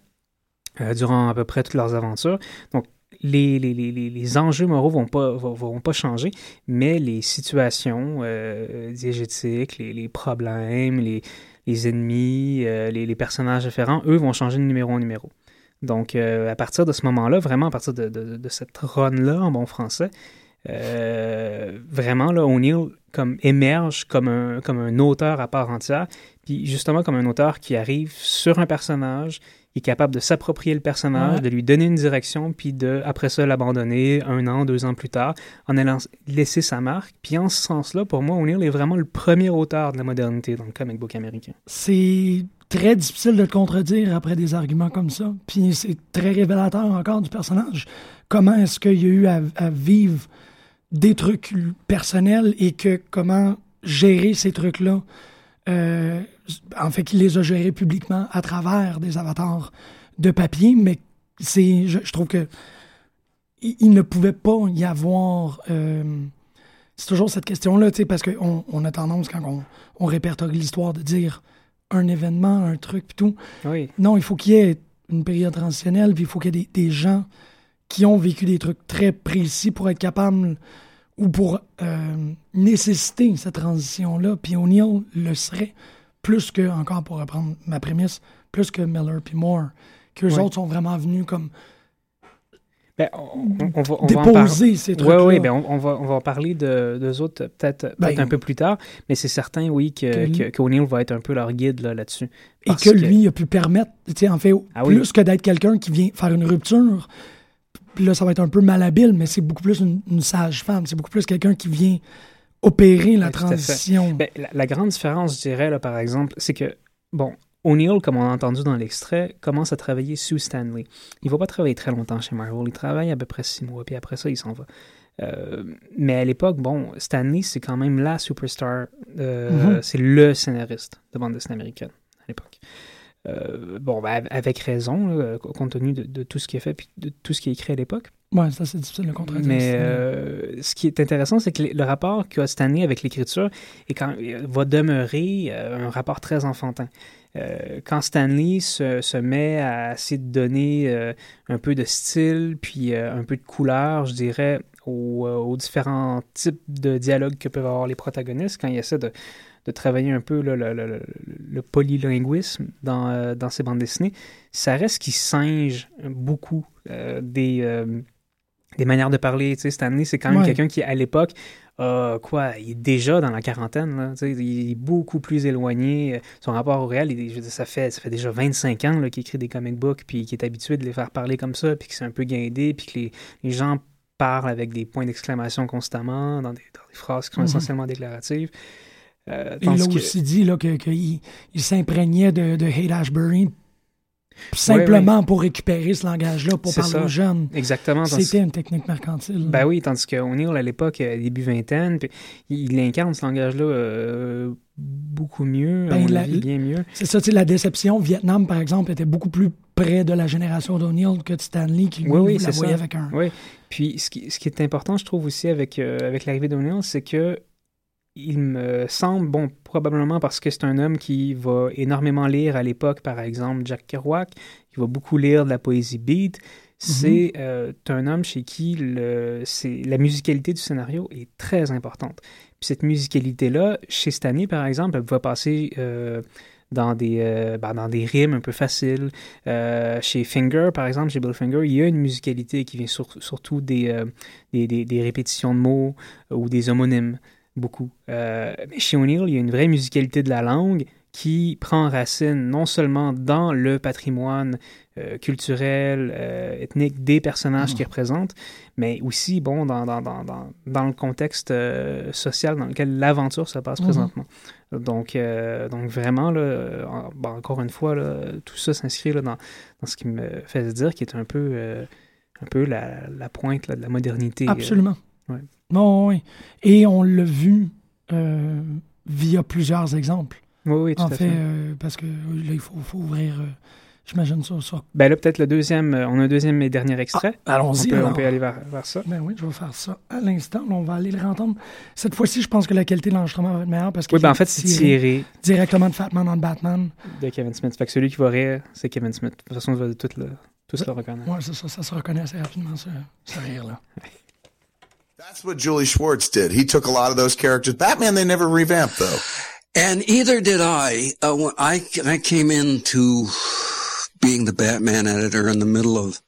euh, durant à peu près toutes leurs aventures. Donc les, les, les, les- enjeux moraux vont pas, vont, vont pas changer, mais les situations euh, diégétiques, les, problèmes, les, ennemis, euh, les, personnages différents, eux, vont changer de numéro en numéro. Donc, euh, à partir de ce moment-là, vraiment à partir de, de, de cette run-là, en bon français, euh, vraiment, là, O'Neill comme, émerge comme un, comme un auteur à part entière, puis justement comme un auteur qui arrive sur un personnage, qui est capable de s'approprier le personnage, Ouais. de lui donner une direction, puis de, après ça, l'abandonner un an, deux ans plus tard, en allant laisser sa marque. Puis en ce sens-là, pour moi, O'Neill est vraiment le premier auteur de la modernité dans le comic book américain. C'est très difficile de te contredire après des arguments comme ça. Puis c'est très révélateur encore du personnage. Comment est-ce qu'il y a eu à, à vivre des trucs personnels et que comment gérer ces trucs-là. Euh, en fait, qu'il les a gérés publiquement à travers des avatars de papier, mais c'est, je, je trouve que il, il ne pouvait pas y avoir. euh, c'est toujours cette question-là, tu sais, parce qu'on on a tendance, quand on, on répertorie l'histoire, de dire un événement, un truc, puis tout. Oui. Non, il faut qu'il y ait une période transitionnelle, puis il faut qu'il y ait des, des gens qui ont vécu des trucs très précis pour être capables ou pour euh, nécessiter cette transition-là. Puis O'Neill le serait, plus que, encore pour reprendre ma prémisse, plus que Miller puis Moore, qu'eux Ouais. autres sont vraiment venus comme Ben, on, va, on va en déposer ces Oui, trucs-là. oui, ben on, on va, on va en parler de, d'eux autres peut-être peut Ben, un peu plus tard, mais c'est certain, oui, que, que que, qu'O'Neill va être un peu leur guide là, là-dessus. Et que lui a pu permettre, tu sais, en fait, Ah oui. plus que d'être quelqu'un qui vient faire une rupture, puis là, ça va être un peu malhabile, mais c'est beaucoup plus une, une sage-femme, c'est beaucoup plus quelqu'un qui vient opérer la Oui, transition. Ben, la, la grande différence, je dirais, là, par exemple, c'est que, bon, O'Neill, comme on a entendu dans l'extrait, commence à travailler sous Stanley. Il va pas travailler très longtemps chez Marvel. Il travaille à peu près six mois, puis après ça, il s'en va. Euh, mais à l'époque, bon, Stanley, c'est quand même la superstar. euh, Mhm. C'est le scénariste de bande dessinée américaine à l'époque. Euh, bon, ben, avec raison, là, compte tenu de, de tout ce qui est fait, puis de tout ce qui est écrit à l'époque. Ouais, ça, c'est difficile de contredire. Mais euh, ce qui est intéressant, c'est que le rapport qu'a Stanley avec l'écriture va demeurer euh, un rapport très enfantin. Euh, quand Stanley se, se met à essayer de donner euh, un peu de style, puis euh, un peu de couleur, je dirais, aux, euh, aux différents types de dialogues que peuvent avoir les protagonistes, quand il essaie de, de travailler un peu là, le, le- le- le polylinguisme dans, euh, dans ses bandes dessinées, ça reste qu'il singe beaucoup euh, des, euh, des manières de parler. Tu sais, Stanley, c'est quand même Ouais. quelqu'un qui, à l'époque, quoi, il est déjà dans la quarantaine. Là, il est beaucoup plus éloigné. Son rapport au réel, il est- je veux dire, ça, fait, ça fait déjà 25 ans qu'il écrit des comic books, puis qu'il est habitué de les faire parler comme ça, puis que c'est un peu guindé, puis que les, les gens parlent avec des points d'exclamation constamment, dans des, dans des phrases qui sont Mhm. essentiellement déclaratives. Euh, Il a que- aussi dit là, que- qu'il il s'imprégnait de, de Haight Ashbury simplement pour récupérer ce langage-là, pour parler ça. aux jeunes. Exactement. C'était une technique mercantile. Ben oui, tandis que O'Neill, à l'époque, euh, début vingtaine, puis il incarne ce langage-là euh, beaucoup mieux, Ben, mon la- avis, bien mieux. C'est ça, tu sais, la déception. Vietnam, par exemple, était beaucoup plus près de la génération d'O'Neill que de Stanley, qui lui, Oui, oui, la voyait ça. avec un... Oui. Puis ce qui, ce qui est important, je trouve aussi avec, euh, avec l'arrivée d'O'Neill, c'est que il me semble, bon, probablement parce que c'est un homme qui va énormément lire à l'époque, par exemple, Jack Kerouac, il va beaucoup lire de la poésie beat. C'est euh, un homme chez qui le, la musicalité du scénario est très importante. Puis cette musicalité-là, chez Stanley, par exemple, elle va passer euh, dans, des, euh, ben, dans des rimes un peu faciles. Chez Finger, par exemple, chez Bill Finger, il y a une musicalité qui vient sur- surtout des, des, des- des répétitions de mots ou des homonymes, beaucoup. Euh, mais chez O'Neill, il y a une vraie musicalité de la langue qui prend racine non seulement dans le patrimoine euh, culturel, euh, ethnique des personnages qu'il représente, mais aussi, bon, dans, dans, dans, dans, dans le contexte euh, social dans lequel l'aventure se passe Mhm. présentement. Donc, donc vraiment, là, en- bon, encore une fois, là, tout ça s'inscrit dans, dans ce qui me fait dire qu'il est un peu, un peu la, la pointe là, de la modernité. Absolument. Ouais. Non, oui. Et on l'a vu euh, via plusieurs exemples. Oui, oui, tout en à fait, fait. euh, parce que là, il faut, faut ouvrir, euh, j'imagine, ça. ça. Ben là, peut-être le deuxième, on a un deuxième et dernier extrait. Ah, allons-y, On peut, on alors. peut aller vers, vers ça. Ben oui, je vais faire ça à l'instant. On va aller le entendre. Cette fois-ci, je pense que la qualité de l'enregistrement va être meilleure parce que Oui, ben en fait, c'est tiré directement de Fatman on Batman. de Kevin Smith. Fait que celui qui va rire, c'est Kevin Smith. De toute façon, on va tous le, tous le reconnaître. C'est ça, ça se reconnaît assez rapidement, ce, ce rire-là. That's what Julie Schwartz did. He took a lot of those characters. Batman, they never revamped though. And either did I. Uh, I I came into being the Batman editor in the middle of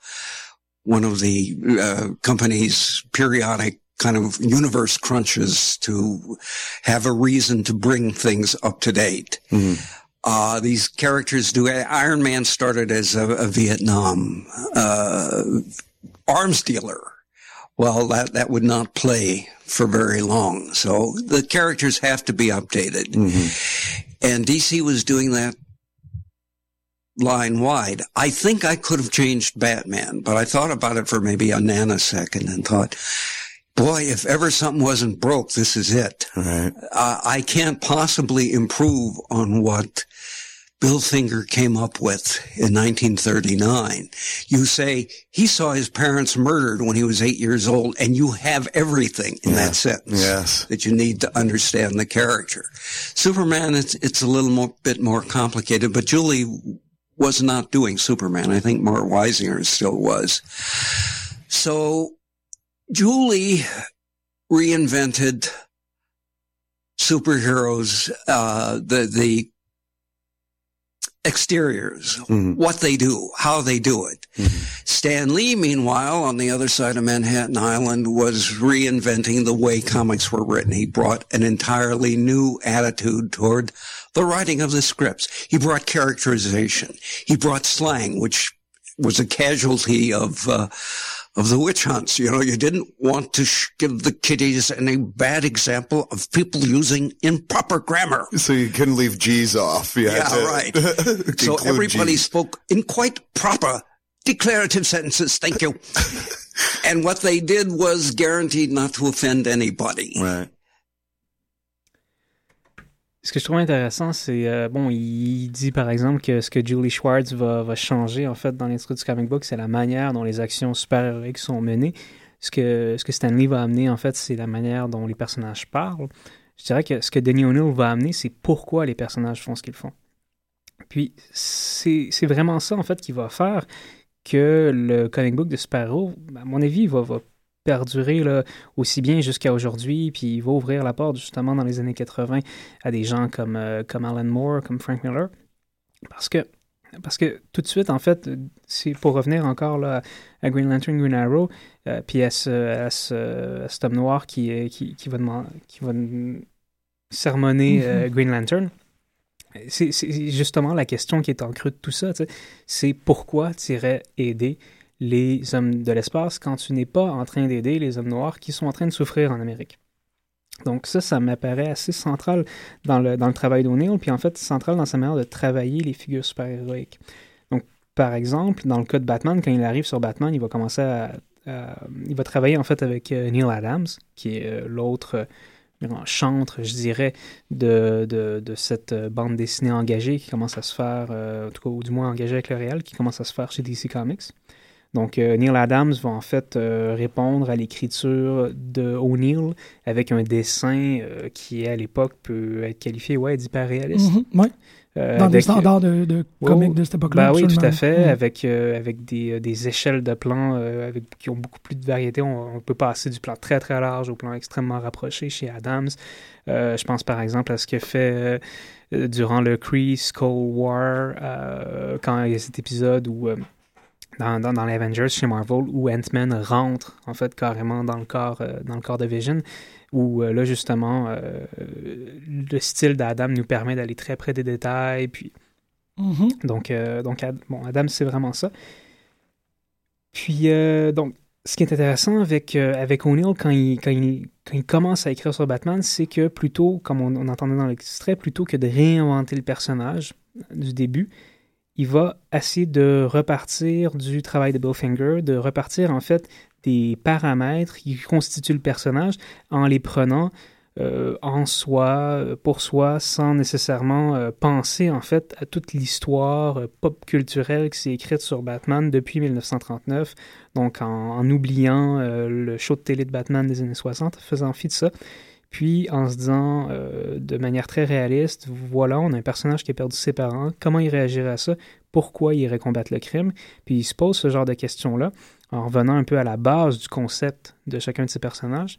one of the uh, company's periodic kind of universe crunches to have a reason to bring things up to date. Uh, these characters do. Iron Man started as a, a Vietnam uh, arms dealer. Well, that that would not play for very long. So the characters have to be updated. And DC was doing that line wide. I think I could have changed Batman, but I thought about it for maybe a nanosecond and thought, boy, if ever something wasn't broke, this is it. Right. Uh, I can't possibly improve on what Bill Finger came up with in 1939. You say he saw his parents murdered when he was eight years old, and you have everything in that sentence Yes. that you need to understand the character. Superman, it's it's a little more bit more complicated, but Julie was not doing Superman. I think Mart Weisinger still was. So Julie reinvented superheroes, uh, the the exteriors, what they do, how they do it. Stan Lee, meanwhile, on the other side of Manhattan Island, was reinventing the way comics were written. He brought an entirely new attitude toward the writing of the scripts. He brought characterization. He brought slang, which was a casualty of uh, of the witch hunts. You know, you didn't want to sh- give the kiddies any bad example of people using improper grammar. So you couldn't leave G's off. Yeah, to right. so everybody G's. spoke in quite proper declarative sentences. Thank you. and what they did was guaranteed not to offend anybody. Right. Ce que je trouve intéressant, c'est, euh, bon, il dit par exemple que ce que Julie Schwartz va, changer en fait dans l'industrie du comic book, c'est la manière dont les actions super-héroïques sont menées. Ce que, ce que Stanley va amener en fait, c'est la manière dont les personnages parlent. Je dirais que ce que Denis O'Neill va amener, c'est pourquoi les personnages font ce qu'ils font. Puis c'est c'est vraiment ça en fait qui va faire que le comic book de super-héros, à mon avis, va, va perdurer là, aussi bien jusqu'à aujourd'hui, puis il va ouvrir la porte justement dans les années 80 à des gens comme, euh, comme Alan Moore, comme Frank Miller. Parce que parce que tout de suite, en fait, c'est pour revenir encore là, à Green Lantern, Green Arrow, euh, puis à, ce, à, ce, à cet homme noir qui, qui, qui va, demander, qui va sermonner euh, Green Lantern. C'est justement la question qui est en creux de tout ça. C'est pourquoi tu irais aider les hommes de l'espace quand tu n'es pas en train d'aider les hommes noirs qui sont en train de souffrir en Amérique. Donc ça, ça m'apparaît assez central dans le, dans le travail d'O'Neill, puis en fait central dans sa manière de travailler les figures super-héroïques. Donc, par exemple, dans le cas de Batman, quand il arrive sur Batman, il va commencer à... il va travailler en fait avec euh, Neil Adams, qui est euh, l'autre euh, chantre, je dirais, de, de, de, cette bande dessinée engagée qui commence à se faire, en tout cas, ou du moins engagée avec le réel, qui commence à se faire chez DC Comics. Donc, euh, Neil Adams va en fait euh, répondre à l'écriture de O'Neill avec un dessin euh, qui, à l'époque, peut être qualifié ouais, d'hyper-réaliste. Mm Dans des standards de, de comics de cette époque-là. Ben oui, tout à fait, avec, avec des, des, échelles de plans avec, qui ont beaucoup plus de variété. On, peut passer du plan très très large au plan extrêmement rapproché chez Adams. je pense par exemple à ce que fait durant le Kree Skull War, quand il y a cet épisode où dans, dans, dans les Avengers chez Marvel où Ant-Man rentre en fait carrément dans le corps, euh, dans le corps de Vision, où euh, là justement euh, le style d'Adam nous permet d'aller très près des détails. Puis, mm-hmm. Donc, donc bon, Adam, c'est vraiment ça. Puis, donc, ce qui est intéressant avec, avec O'Neill quand il, quand, il, quand il commence à écrire sur Batman, c'est que plutôt, comme on, on entendait dans l'extrait, plutôt que de réinventer le personnage du début, il va essayer de repartir du travail de Bowfinger, de repartir en fait des paramètres qui constituent le personnage en les prenant euh, en soi, euh, pour soi, sans nécessairement euh, penser en fait à toute l'histoire pop culturelle qui s'est écrite sur Batman depuis 1939, donc en, en oubliant le show de télé de Batman des années 60, faisant fi de ça, puis en se disant euh, de manière très réaliste, voilà, on a un personnage qui a perdu ses parents, comment il réagirait à ça, pourquoi il irait combattre le crime, puis il se pose ce genre de questions-là en revenant un peu à la base du concept de chacun de ces personnages.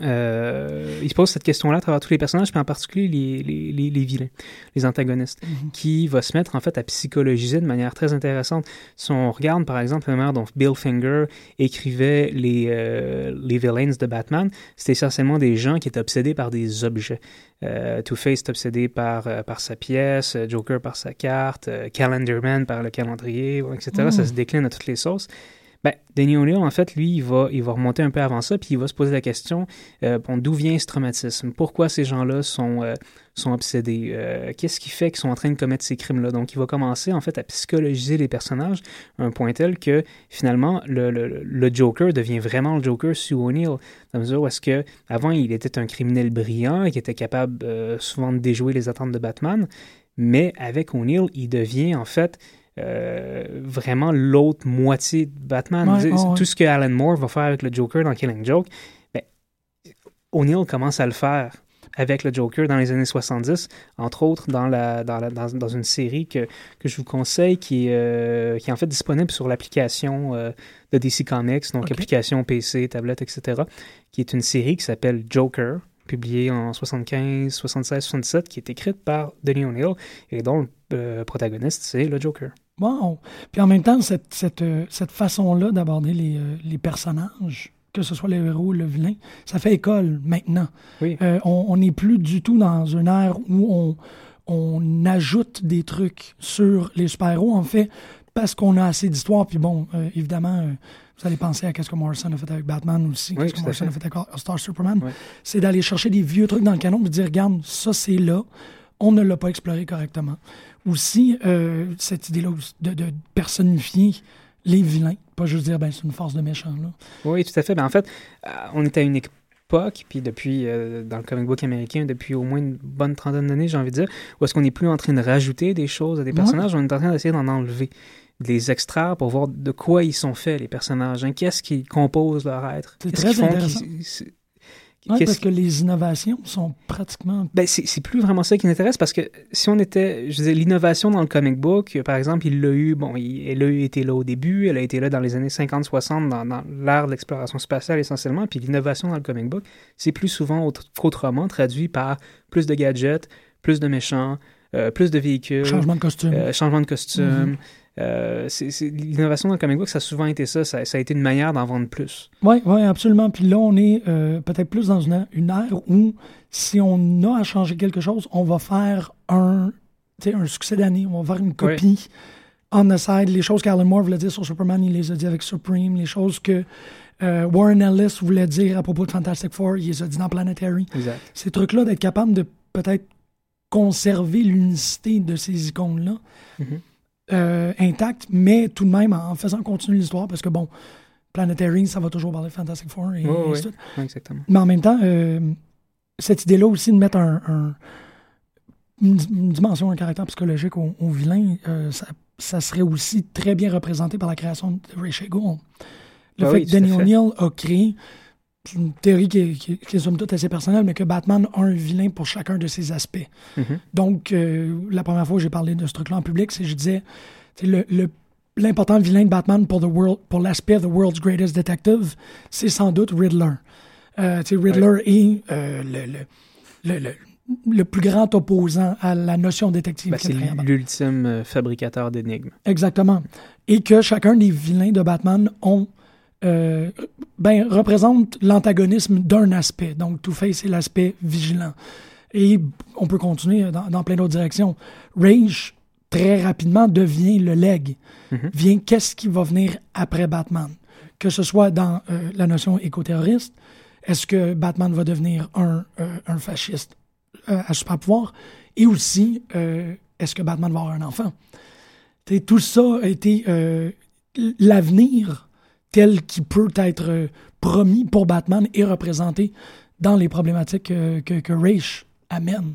Euh, il se pose cette question-là à travers tous les personnages, puis en particulier les, les, les, vilains, les antagonistes, Mhm. qui va se mettre en fait à psychologiser de manière très intéressante. Si on regarde par exemple la manière dont Bill Finger écrivait les, euh, les villains de Batman, c'était essentiellement des gens qui étaient obsédés par des objets. Euh, Two-Face est obsédé par, euh, par sa pièce, Joker par sa carte, euh, Calendarman par le calendrier, etc. Ça se décline à toutes les sauces. Ben, Danny O'Neill, en fait, lui, il va, il va remonter un peu avant ça, puis il va se poser la question euh, bon, d'où vient ce traumatisme? Pourquoi ces gens-là sont, euh, sont obsédés? Euh, Qu'est-ce qui fait qu'ils sont en train de commettre ces crimes-là? Donc, il va commencer, en fait, à psychologiser les personnages un point tel que, finalement, le, le, le Joker devient vraiment le Joker sous O'Neill, dans la mesure où est-ce que, avant, il était un criminel brillant qui était capable souvent de déjouer les attentes de Batman, mais avec O'Neill, il devient, en fait, euh, vraiment l'autre moitié de Batman. Ouais, ouais. Tout ce que Alan Moore va faire avec le Joker dans Killing Joke, ben, O'Neill commence à le faire avec le Joker dans les années 70, entre autres dans, la, dans, la- dans, dans une série que, que je vous conseille qui est, euh, qui est en fait disponible sur l'application euh, de DC Comics, donc Ok. application PC, tablette, etc., qui est une série qui s'appelle Joker, publiée en 75, 76, 77, qui est écrite par Denis O'Neill et dont le euh, protagoniste, c'est le Joker. Wow. Puis en même temps, cette, cette, euh, cette façon-là d'aborder les, euh, les personnages, que ce soit le héros ou le vilain, ça fait école maintenant. Oui. Euh, on n'est plus du tout dans une ère où on, on ajoute des trucs sur les super-héros, en fait, parce qu'on a assez d'histoires. Puis bon, euh, évidemment, euh, vous allez penser à ce que Morrison a fait avec Batman aussi, Oui, qu'est-ce que Morrison fait. a fait avec All-Star Superman. Ouais. C'est d'aller chercher des vieux trucs dans le canon de dire, regarde, ça c'est là, on ne l'a pas exploré correctement. Aussi, euh, cette idée-là de, de personnifier les vilains, pas juste dire, ben c'est une force de méchant, là. Oui, tout à fait. Ben, en fait, euh, on est à une époque, puis depuis, euh, dans le comic book américain, depuis au moins une bonne trentaine d'années, j'ai envie de dire, où est-ce qu'on n'est plus en train de rajouter des choses à des Ouais. personnages, on est en train d'essayer d'en enlever, de les extraire pour voir de quoi ils sont faits, les personnages, hein. qu'est-ce qui compose leur être? C'est Qu'est-ce très qu'ils font. Ouais, parce que les innovations sont pratiquement ben, c'est plus vraiment ça qui m'intéresse parce que si on était, je disais, l'innovation dans le comic book, par exemple, il l'a eu, bon, il- elle a été là au début, elle a été là dans les années 50-60, dans, dans l'ère de l'exploration spatiale essentiellement, puis l'innovation dans le comic book, c'est plus souvent autre- qu'autrement traduit par plus de gadgets, plus de méchants, euh, plus de véhicules. Changement de costume. euh, changement de costume. Mhm. Euh, c'est- c'est- L'innovation dans le comic book, ça a souvent été ça. Ça, ça a été une manière d'en vendre plus. Oui, ouais, absolument. Puis là, on est euh, peut-être plus dans une, une ère où si on a à changer quelque chose, on va faire un, un succès d'année. On va faire une copie on the side. Les choses qu'Alan Moore voulait dire sur Superman, il les a dit avec Supreme. Les choses que euh, Warren Ellis voulait dire à propos de Fantastic Four, il les a dit dans Planetary. Exact. Ces trucs-là, d'être capable de peut-être conserver l'unicité de ces icônes-là Mhm. Euh, intactes, mais tout de même en, en faisant continuer l'histoire, parce que bon, Planetary, ça va toujours parler de Fantastic Four et, exactement. Mais en même temps, euh, cette idée-là aussi de mettre un, un- une, une dimension, un caractère psychologique au, au vilain, euh, ça, ça serait aussi très bien représenté par la création de Ray Shagul. Le Ah fait oui, que tout Danny. O'Neill a créé une théorie qui est, qui, est- qui est somme toute assez personnelle, mais que Batman a un vilain pour chacun de ses aspects. Mhm. Donc, euh, la première fois que j'ai parlé de ce truc-là en public, c'est que je disais, le, l'important vilain de Batman pour, the world, pour l'aspect The World's Greatest Detective, c'est sans doute Riddler. Euh, Riddler est euh, le, le, le, le- plus grand opposant à la notion détective. Ben, c'est l'ultime euh, fabricateur d'énigmes. Exactement. Et que chacun des vilains de Batman ont, euh, ben, représente l'antagonisme d'un aspect. Donc, Two-Face, c'est l'aspect vigilant. Et on peut continuer dans, dans plein d'autres directions. Rage, très rapidement, devient le leg. Mhm. Vient qu'est-ce qui va venir après Batman. Que ce soit dans euh, la notion éco-terroriste, est-ce que Batman va devenir un, euh, un fasciste à super pouvoir? Et aussi, est-ce que Batman va avoir un enfant? T'sais, tout ça a été l'avenir tel qu'il peut être euh, promis pour Batman et représenté dans les problématiques euh, que, que Raish amène.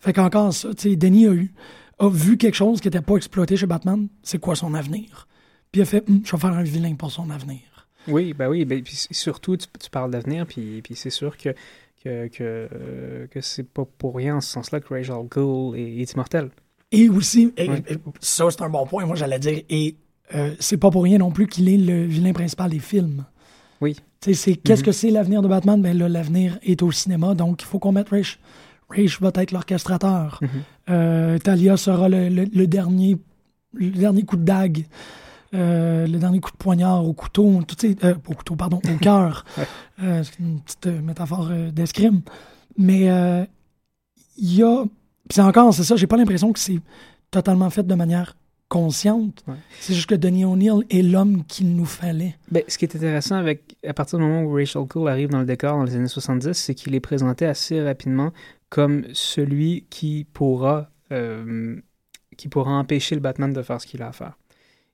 Fait qu'encore ça, tu sais, Denis a eu a vu quelque chose qui n'était pas exploité chez Batman, c'est quoi son avenir? Puis il a fait, Hum, je vais faire un vilain pour son avenir. Oui, ben oui, ben, puis surtout, tu, tu parles d'avenir, puis, puis c'est sûr que, que, que, euh, que c'est pas pour rien en ce sens-là que Rachel Gould est, est immortel. Et aussi, et- Ouais. et ça c'est un bon point, moi j'allais dire, et euh, c'est pas pour rien non plus qu'il est le vilain principal des films. Oui. C'est qu'est-ce Mhm. que c'est l'avenir de Batman? Ben là, l'avenir est au cinéma, donc il faut qu'on mette Raish. Raish va être l'orchestrateur. Mhm. Euh, Talia sera le, le- le dernier, le dernier coup de dague, euh, le dernier coup de poignard au couteau, tout, euh, au couteau, pardon, au cœur. Ouais. Euh, c'est une petite métaphore d'escrime. Mais il y a. Puis c'est encore, c'est ça, j'ai pas l'impression que c'est totalement fait de manière consciente. Ouais. C'est juste que Denis O'Neill est l'homme qu'il nous fallait. Ben, ce qui est intéressant avec, à partir du moment où Rachel Gould arrive dans le décor dans les années 70, c'est qu'il est présenté assez rapidement comme celui qui pourra, euh, qui pourra empêcher le Batman de faire ce qu'il a à faire.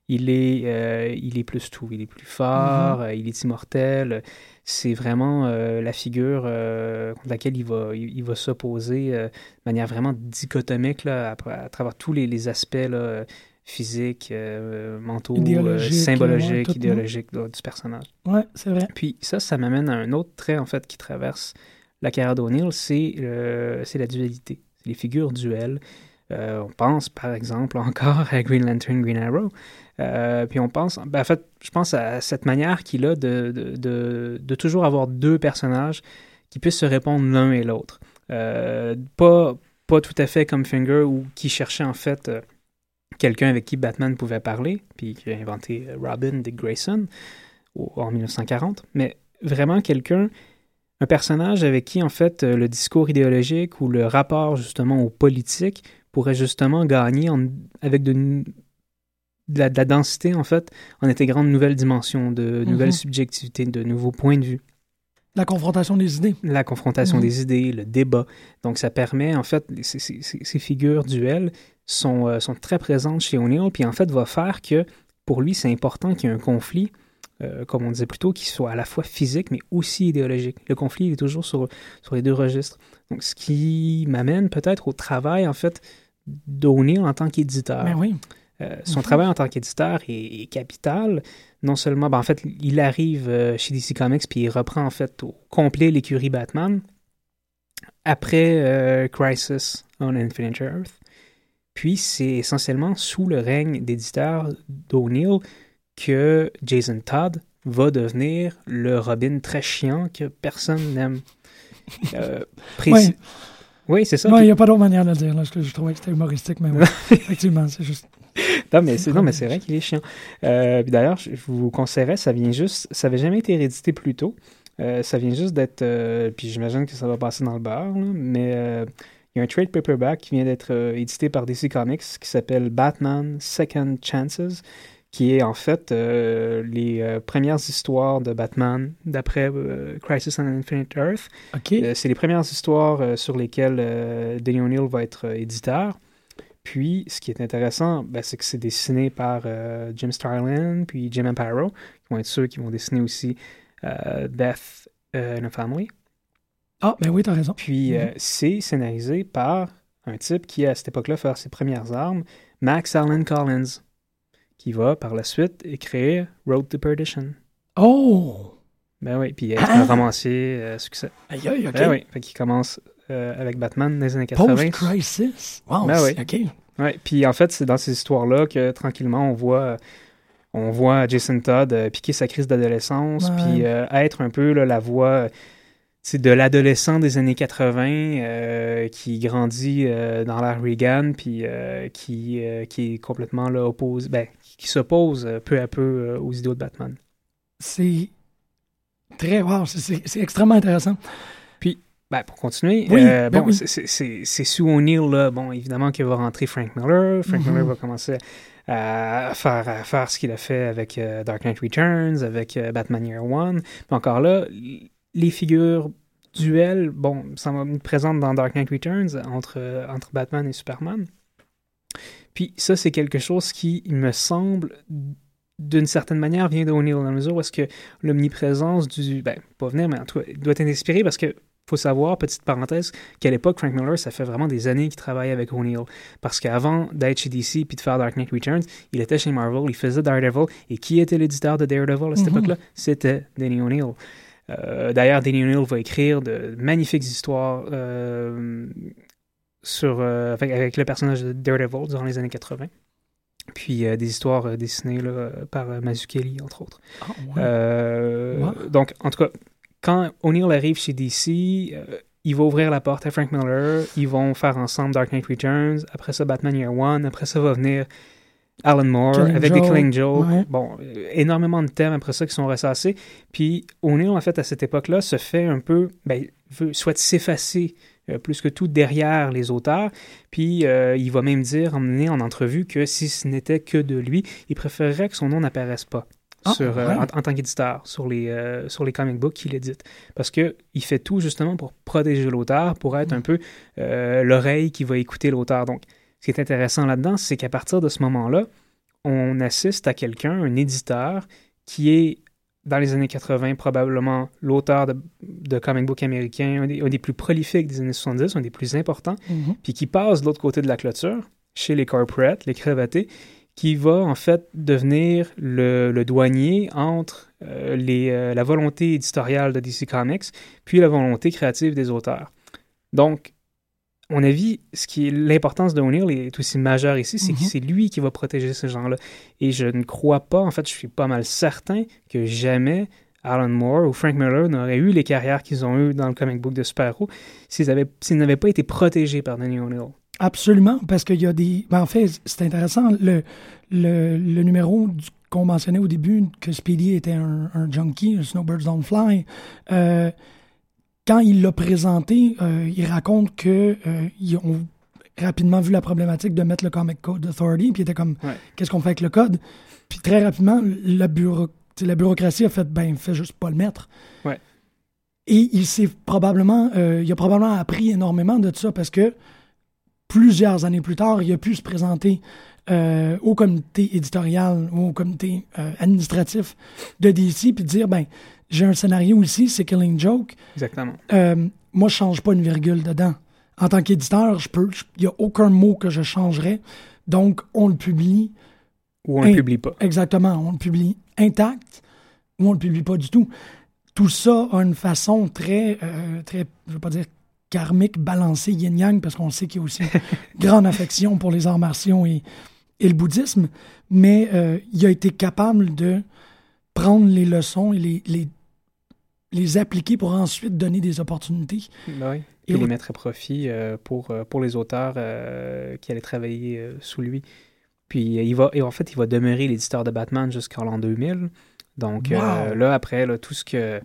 Il est, euh, il est plus tout. Il est plus fort, Mhm. euh, il est immortel. C'est vraiment euh, la figure euh, contre laquelle il va, il, il va s'opposer euh, de manière vraiment dichotomique là, à, à travers tous les, les aspects là, physiques, euh, mentaux, euh, Idéologiques, symbologiques, ouais, idéologiques là, du personnage. Ouais, c'est vrai. Puis ça, ça m'amène à un autre trait, en fait, qui traverse la carrière d'O'Neill, c'est euh, c'est la dualité. C'est les figures duelles. Euh, on pense, par exemple, encore à Green Lantern, Green Arrow. Euh, puis on pense, ben, en fait, je pense à cette manière qu'il a de, de, de, de toujours avoir deux personnages qui puissent se répondre l'un et l'autre. Euh, pas, pas tout à fait comme Finger, ou qui cherchait en fait quelqu'un avec qui Batman pouvait parler, puis qui a inventé euh, Robin Dick Grayson au- en 1940, mais vraiment quelqu'un, un personnage avec qui en fait euh, le discours idéologique ou le rapport justement aux politiques pourrait justement gagner en- avec de, de la, de la densité en fait en intégrant de nouvelles dimensions, de nouvelles Mhm. subjectivités, de nouveaux points de vue La confrontation des idées. la confrontation Mhm. des idées, le débat. Donc, ça permet, en fait, ces- ces figures duelles sont, euh, sont très présentes chez O'Neill, puis en fait, va faire que pour lui, c'est important qu'il y ait un conflit, euh, comme on disait plus tôt, qui soit à la fois physique, mais aussi idéologique. Le conflit, il est toujours sur, sur les deux registres. Donc, ce qui m'amène peut-être au travail, en fait, d'O'Neill en tant qu'éditeur. Ben oui. Euh, son travail en tant qu'éditeur est, est capital. Non seulement, ben, en fait, il arrive euh, chez DC Comics puis il reprend en fait au complet l'écurie Batman après euh, Crisis on Infinite Earth. Puis c'est essentiellement sous le règne d'éditeur d'O'Neill que Jason Todd va devenir le Robin très chiant que personne n'aime. Euh, précis- Ouais. Oui, c'est ça. Non, il n'y a pas d'autre manière de le dire. Là. Je, je trouvais que c'était humoristique, mais oui. Effectivement, c'est juste. non, mais c'est, non, mais c'est vrai qu'il est chiant. Euh, d'ailleurs, je vous conseillerais, ça vient juste, ça n'avait jamais été réédité plus tôt. Euh, ça vient juste d'être, puis j'imagine que ça va passer dans le là, mais il y a un trade paperback qui vient d'être euh, édité par DC Comics qui s'appelle Batman Second Chances, qui est en fait euh, les euh, premières histoires de Batman d'après Crisis on Infinite Earth. OK. Euh, c'est les premières histoires sur lesquelles Denny O'Neill va être éditeur. Puis, ce qui est intéressant, ben, c'est que c'est dessiné par Jim Starlin, puis Jim Amparo, qui vont être ceux qui vont dessiner aussi Death in a Family. Ah, ben oui, t'as raison. Puis, euh, Mhm. c'est scénarisé par un type qui, à cette époque-là, faire ses premières armes, Max Allen Collins, qui va, par la suite, écrire Road to Perdition. Oh! Ben oui, puis être Ah! un romancier euh, succès. Aïe, aïe, OK. Ben oui, fait qu'il commence euh, avec Batman dans les années 80. Post-crisis? Wow, Ben oui. OK. Ouais, puis en fait, c'est dans ces histoires-là que tranquillement, on voit, on voit Jason Todd euh, piquer sa crise d'adolescence, puis euh, être un peu là, la voix c'est de l'adolescent des années 80 euh, qui grandit euh, dans l'ère Reagan, puis euh, qui, qui est complètement là, oppose, ben, qui s'oppose peu à peu aux idéaux de Batman. C'est très. Wow, c'est- extrêmement intéressant. Puis, ben, pour continuer, Oui, ben bon, oui. c'est- sous O'Neill, là, bon, évidemment qu'il va rentrer Frank Miller. Frank. Miller va commencer à faire, à faire ce qu'il a fait avec Dark Knight Returns, avec Batman Year One. Mais encore là, les figures duels, bon, ça va être présente dans Dark Knight Returns entre, entre Batman et Superman. Puis ça, c'est quelque chose qui, il me semble, d'une certaine manière, vient d'O'Neill, dans la mesure où est-ce que l'omniprésence du... Ben, pas venir, mais en tout cas, doit être inspiré parce que faut savoir, petite parenthèse, qu'à l'époque, Frank Miller, ça fait vraiment des années qu'il travaille avec O'Neill. Parce qu'avant d'être chez DC puis de faire Dark Knight Returns, il était chez Marvel, il faisait Daredevil. Et qui était l'éditeur de Daredevil à cette Mhm. époque-là? C'était Denny O'Neill. Euh, D'ailleurs, Denny O'Neill va écrire de magnifiques histoires euh, sur, euh, avec, avec le personnage de Daredevil durant les années 80. Puis des histoires dessinées là, par Mazzucchelli, entre autres. Ah. Donc, en tout cas, quand O'Neill arrive chez DC, euh, il va ouvrir la porte à Frank Miller. Ils vont faire ensemble Dark Knight Returns. Après ça, Batman Year One. Après ça, va venir Alan Moore Killing avec des Joke, Killing ouais. Bon, énormément de thèmes après ça qui sont ressassés. Puis O'Neill, en fait, à cette époque-là, se fait un peu, ben, veut, souhaite s'effacer euh, plus que tout derrière les auteurs. Puis euh, il va même dire, emmener en entrevue, que si ce n'était que de lui, il préférerait que son nom n'apparaisse pas. Ah, sur, euh, ouais. en, en tant qu'éditeur sur les, euh, sur les comic books qu'il édite. Parce qu'il fait tout justement pour protéger l'auteur, pour être un peu euh, l'oreille qui va écouter l'auteur. Donc, ce qui est intéressant là-dedans, c'est qu'à partir de ce moment-là, on assiste à quelqu'un, un éditeur, qui est, dans les années 80, probablement l'auteur de, de comic book américain, un des, un des plus prolifiques des années 70, un des plus importants, Mhm. puis qui passe de l'autre côté de la clôture, chez les corporates, les cravatés, qui va en fait devenir le, le douanier entre euh, les, euh, la volonté éditoriale de DC Comics puis la volonté créative des auteurs. Donc, mon avis, ce qui est l'importance de O'Neill est aussi majeure ici, c'est que Mhm. c'est lui qui va protéger ces gens-là. Et je ne crois pas, en fait, je suis pas mal certain que jamais Alan Moore ou Frank Miller n'auraient eu les carrières qu'ils ont eues dans le comic book de super-héros s'ils avaient- s'ils n'avaient pas été protégés par Danny O'Neill. Absolument, parce qu'il y a des. ben, en fait, c'est intéressant. Le, le, le numéro qu'on mentionnait au début, que Speedy était un, un junkie, un Snowbirds Don't Fly, euh, quand il l'a présenté, euh, il raconte que euh, ils ont rapidement vu la problématique de mettre le Comic Code Authority, puis il était comme, Ouais. qu'est-ce qu'on fait avec le code? Puis très rapidement, la, bureau, bureaucratie a fait, ben, fait juste pas le mettre. Ouais. Et il s'est probablement, euh, il a probablement appris énormément de ça parce que plusieurs années plus tard, il a pu se présenter euh, au comité éditorial ou au comité euh, administratif de DC puis dire ben j'ai un scénario ici, c'est Killing Joke. Exactement. Euh, moi, je change pas une virgule dedans. En tant qu'éditeur, je peux, il y a aucun mot que je changerais. Donc, on le publie. Ou on le in- publie pas. Exactement, on le publie intact ou on le publie pas du tout. Tout ça a une façon très, euh, très, je veux pas dire karmique, balancée, yin-yang, parce qu'on sait qu'il y a aussi une grande affection pour les arts martiaux et, et le bouddhisme, mais euh, il a été capable de prendre les leçons et les, les les appliquer pour ensuite donner des opportunités. Ben oui. Et les mettre à profit euh, pour, euh, pour les auteurs euh, qui allaient travailler sous lui. Puis il va, et en fait, il va demeurer l'éditeur de Batman jusqu'en l'an 2000. Donc là, après, là, tout ce que.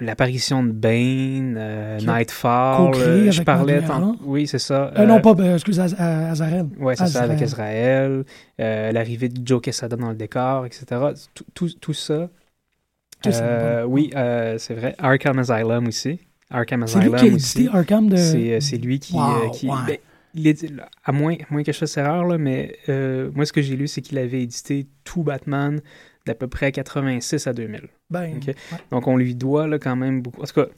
L'apparition de Bane, Nightfall, je parlais. Oui, c'est ça. non, pas, ben, excuse, Azarel. Oui, c'est ça, avec Israël. L'arrivée de Joe Quesada dans le décor, etc. Tout, tout, tout ça, euh, oui, euh, c'est vrai. Arkham Asylum aussi. Arkham Asylum lui qui aussi. Arkham de... C'est, euh, lui qui... qui ben, il est, à moins, moins que je fasse erreur, là, mais moi, ce que j'ai lu, c'est qu'il avait édité tout Batman d'à peu près 86 à 2000. Ben, Donc, on lui doit là, quand même beaucoup. En tout cas,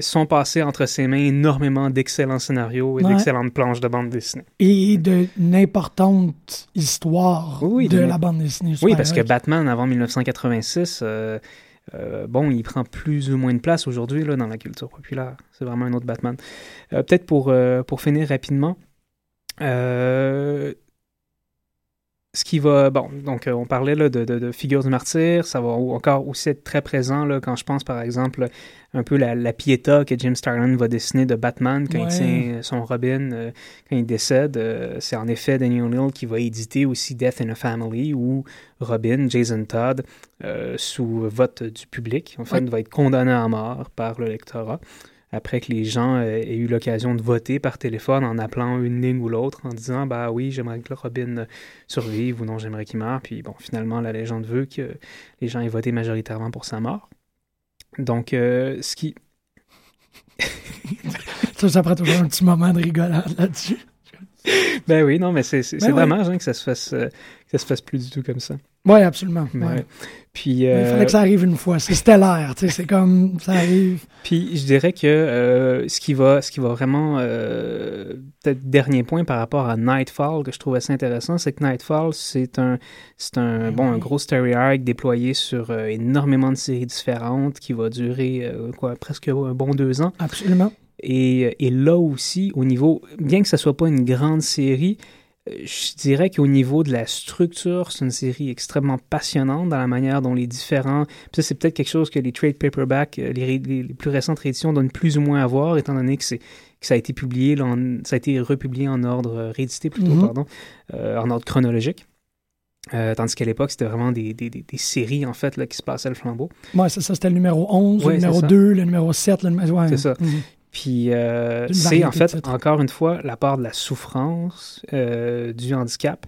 sont passés entre ses mains énormément d'excellents scénarios et d'excellentes planches de bande dessinée. Et d'une importante histoire de, la bande dessinée. Oui, parce que Batman, avant 1986, euh, euh, bon, il prend plus ou moins de place aujourd'hui dans la culture populaire. C'est vraiment un autre Batman. Euh, peut-être pour, pour finir rapidement, ce qui va, bon, donc on parlait là, de, de, de, figures du martyr, ça va encore aussi être très présent là, quand je pense par exemple un peu la, la piéta que Jim Starlin va dessiner de Batman quand il tient son Robin, euh, quand il décède. Euh, c'est en effet Danny O'Neill qui va éditer aussi Death in a Family où Robin, Jason Todd, euh, sous vote du public, en fait, va être condamné à mort par le lectorat après que les gens euh, aient eu l'occasion de voter par téléphone en appelant une ligne ou l'autre, en disant bah oui, j'aimerais que Robin euh, survive ou non, j'aimerais qu'il meure. Puis bon, finalement, la légende veut que les gens aient voté majoritairement pour sa mort. Donc, euh, ce qui. ça, ça prend toujours un petit moment de rigolade là-dessus. ben oui, non, mais c'est ben dommage hein, que, ça se fasse, que ça se fasse plus du tout comme ça. Oui, absolument. Puis, Il fallait que ça arrive une fois. C'est stellaire, tu sais, c'est comme ça arrive. Puis je dirais que euh, ce, qui va, ce qui va vraiment, euh, peut-être dernier point par rapport à Nightfall que je trouve assez intéressant, c'est que Nightfall, c'est un, un, bon, un gros story arc déployé sur euh, énormément de séries différentes qui va durer, quoi, presque un bon deux ans. Absolument. Et, et là aussi, au niveau, bien que ça soit pas une grande série, je dirais qu'au niveau de la structure, c'est une série extrêmement passionnante dans la manière dont les différents. Puis ça, c'est peut-être quelque chose que les trade paperbacks, euh, les, les, plus récentes rééditions donnent plus ou moins à voir, étant donné que, ça a été publié, ça a été republié en ordre, euh, réédité plutôt, mm-hmm. pardon, euh, en ordre chronologique. tandis qu'à l'époque, c'était vraiment des, des, des, séries, en fait, là, qui se passaient le flambeau. Oui, ça. C'était le numéro 11, le numéro 2, le numéro 7, le numéro... Ouais, c'est ça. Mm-hmm. Puis euh, c'est en fait, encore une fois, la part de la souffrance, euh, du handicap,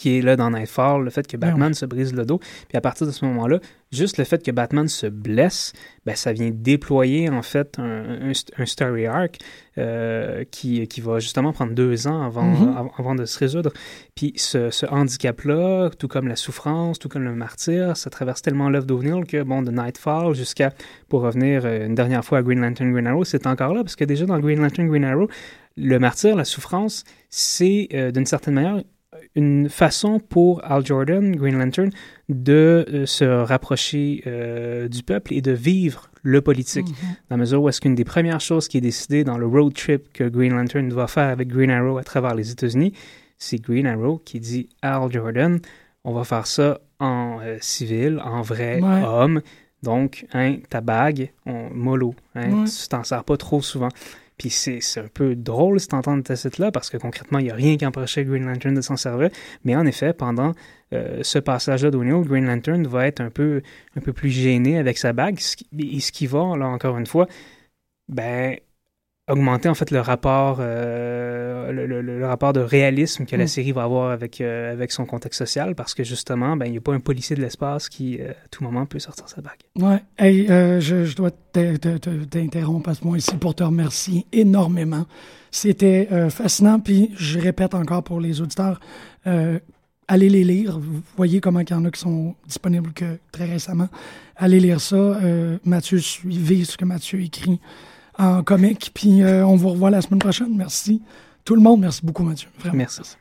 qui est là dans Nightfall, le fait que ben Batman se brise le dos. Puis à partir de ce moment-là, juste le fait que Batman se blesse, ben, ça vient déployer en fait un, un, story arc euh, qui, qui va justement prendre deux ans avant, avant, de se résoudre. Puis ce, ce handicap-là, tout comme la souffrance, tout comme le martyr, ça traverse tellement l'œuvre d'O'Neill que, bon, de Nightfall jusqu'à, pour revenir euh, une dernière fois à Green Lantern Green Arrow, c'est encore là, parce que déjà dans Green Lantern Green Arrow, le martyr, la souffrance, c'est euh, d'une certaine manière une façon pour Al Jordan, Green Lantern, de euh, se rapprocher euh, du peuple et de vivre le politique. Mhm. Dans la mesure où est-ce qu'une des premières choses qui est décidée dans le road trip que Green Lantern doit faire avec Green Arrow à travers les États-Unis, c'est Green Arrow qui dit Al Jordan, on va faire ça en euh, civil, en vrai homme. Donc, hein, ta bague, on, mollo, hein, tu t'en sers pas trop souvent. Puis c'est un peu drôle cet entendre tacite-là, parce que concrètement, il n'y a rien qui empêchait Green Lantern de s'en servir. Mais en effet, pendant euh, ce passage-là d'O'Neill, Green Lantern va être un peu, un peu plus gêné avec sa bague, et ce qui va, là encore une fois, ben, augmenter en fait le rapport, euh, le, rapport de réalisme que la mm. série va avoir avec, euh, avec son contexte social, parce que justement, ben, il n'y a pas un policier de l'espace qui, euh, à tout moment, peut sortir sa bague. Ouais, hey, je, je, dois t'interrompre à ce moment ici pour te remercier énormément. C'était fascinant, puis je répète encore pour les auditeurs, allez les lire. Vous voyez comment il y en a qui sont disponibles que très récemment. Allez lire ça. Mathieu, suivez ce que Mathieu écrit en comique. Puis euh, on vous revoit la semaine prochaine. Merci tout le monde. Merci beaucoup, Mathieu. Vraiment. Merci.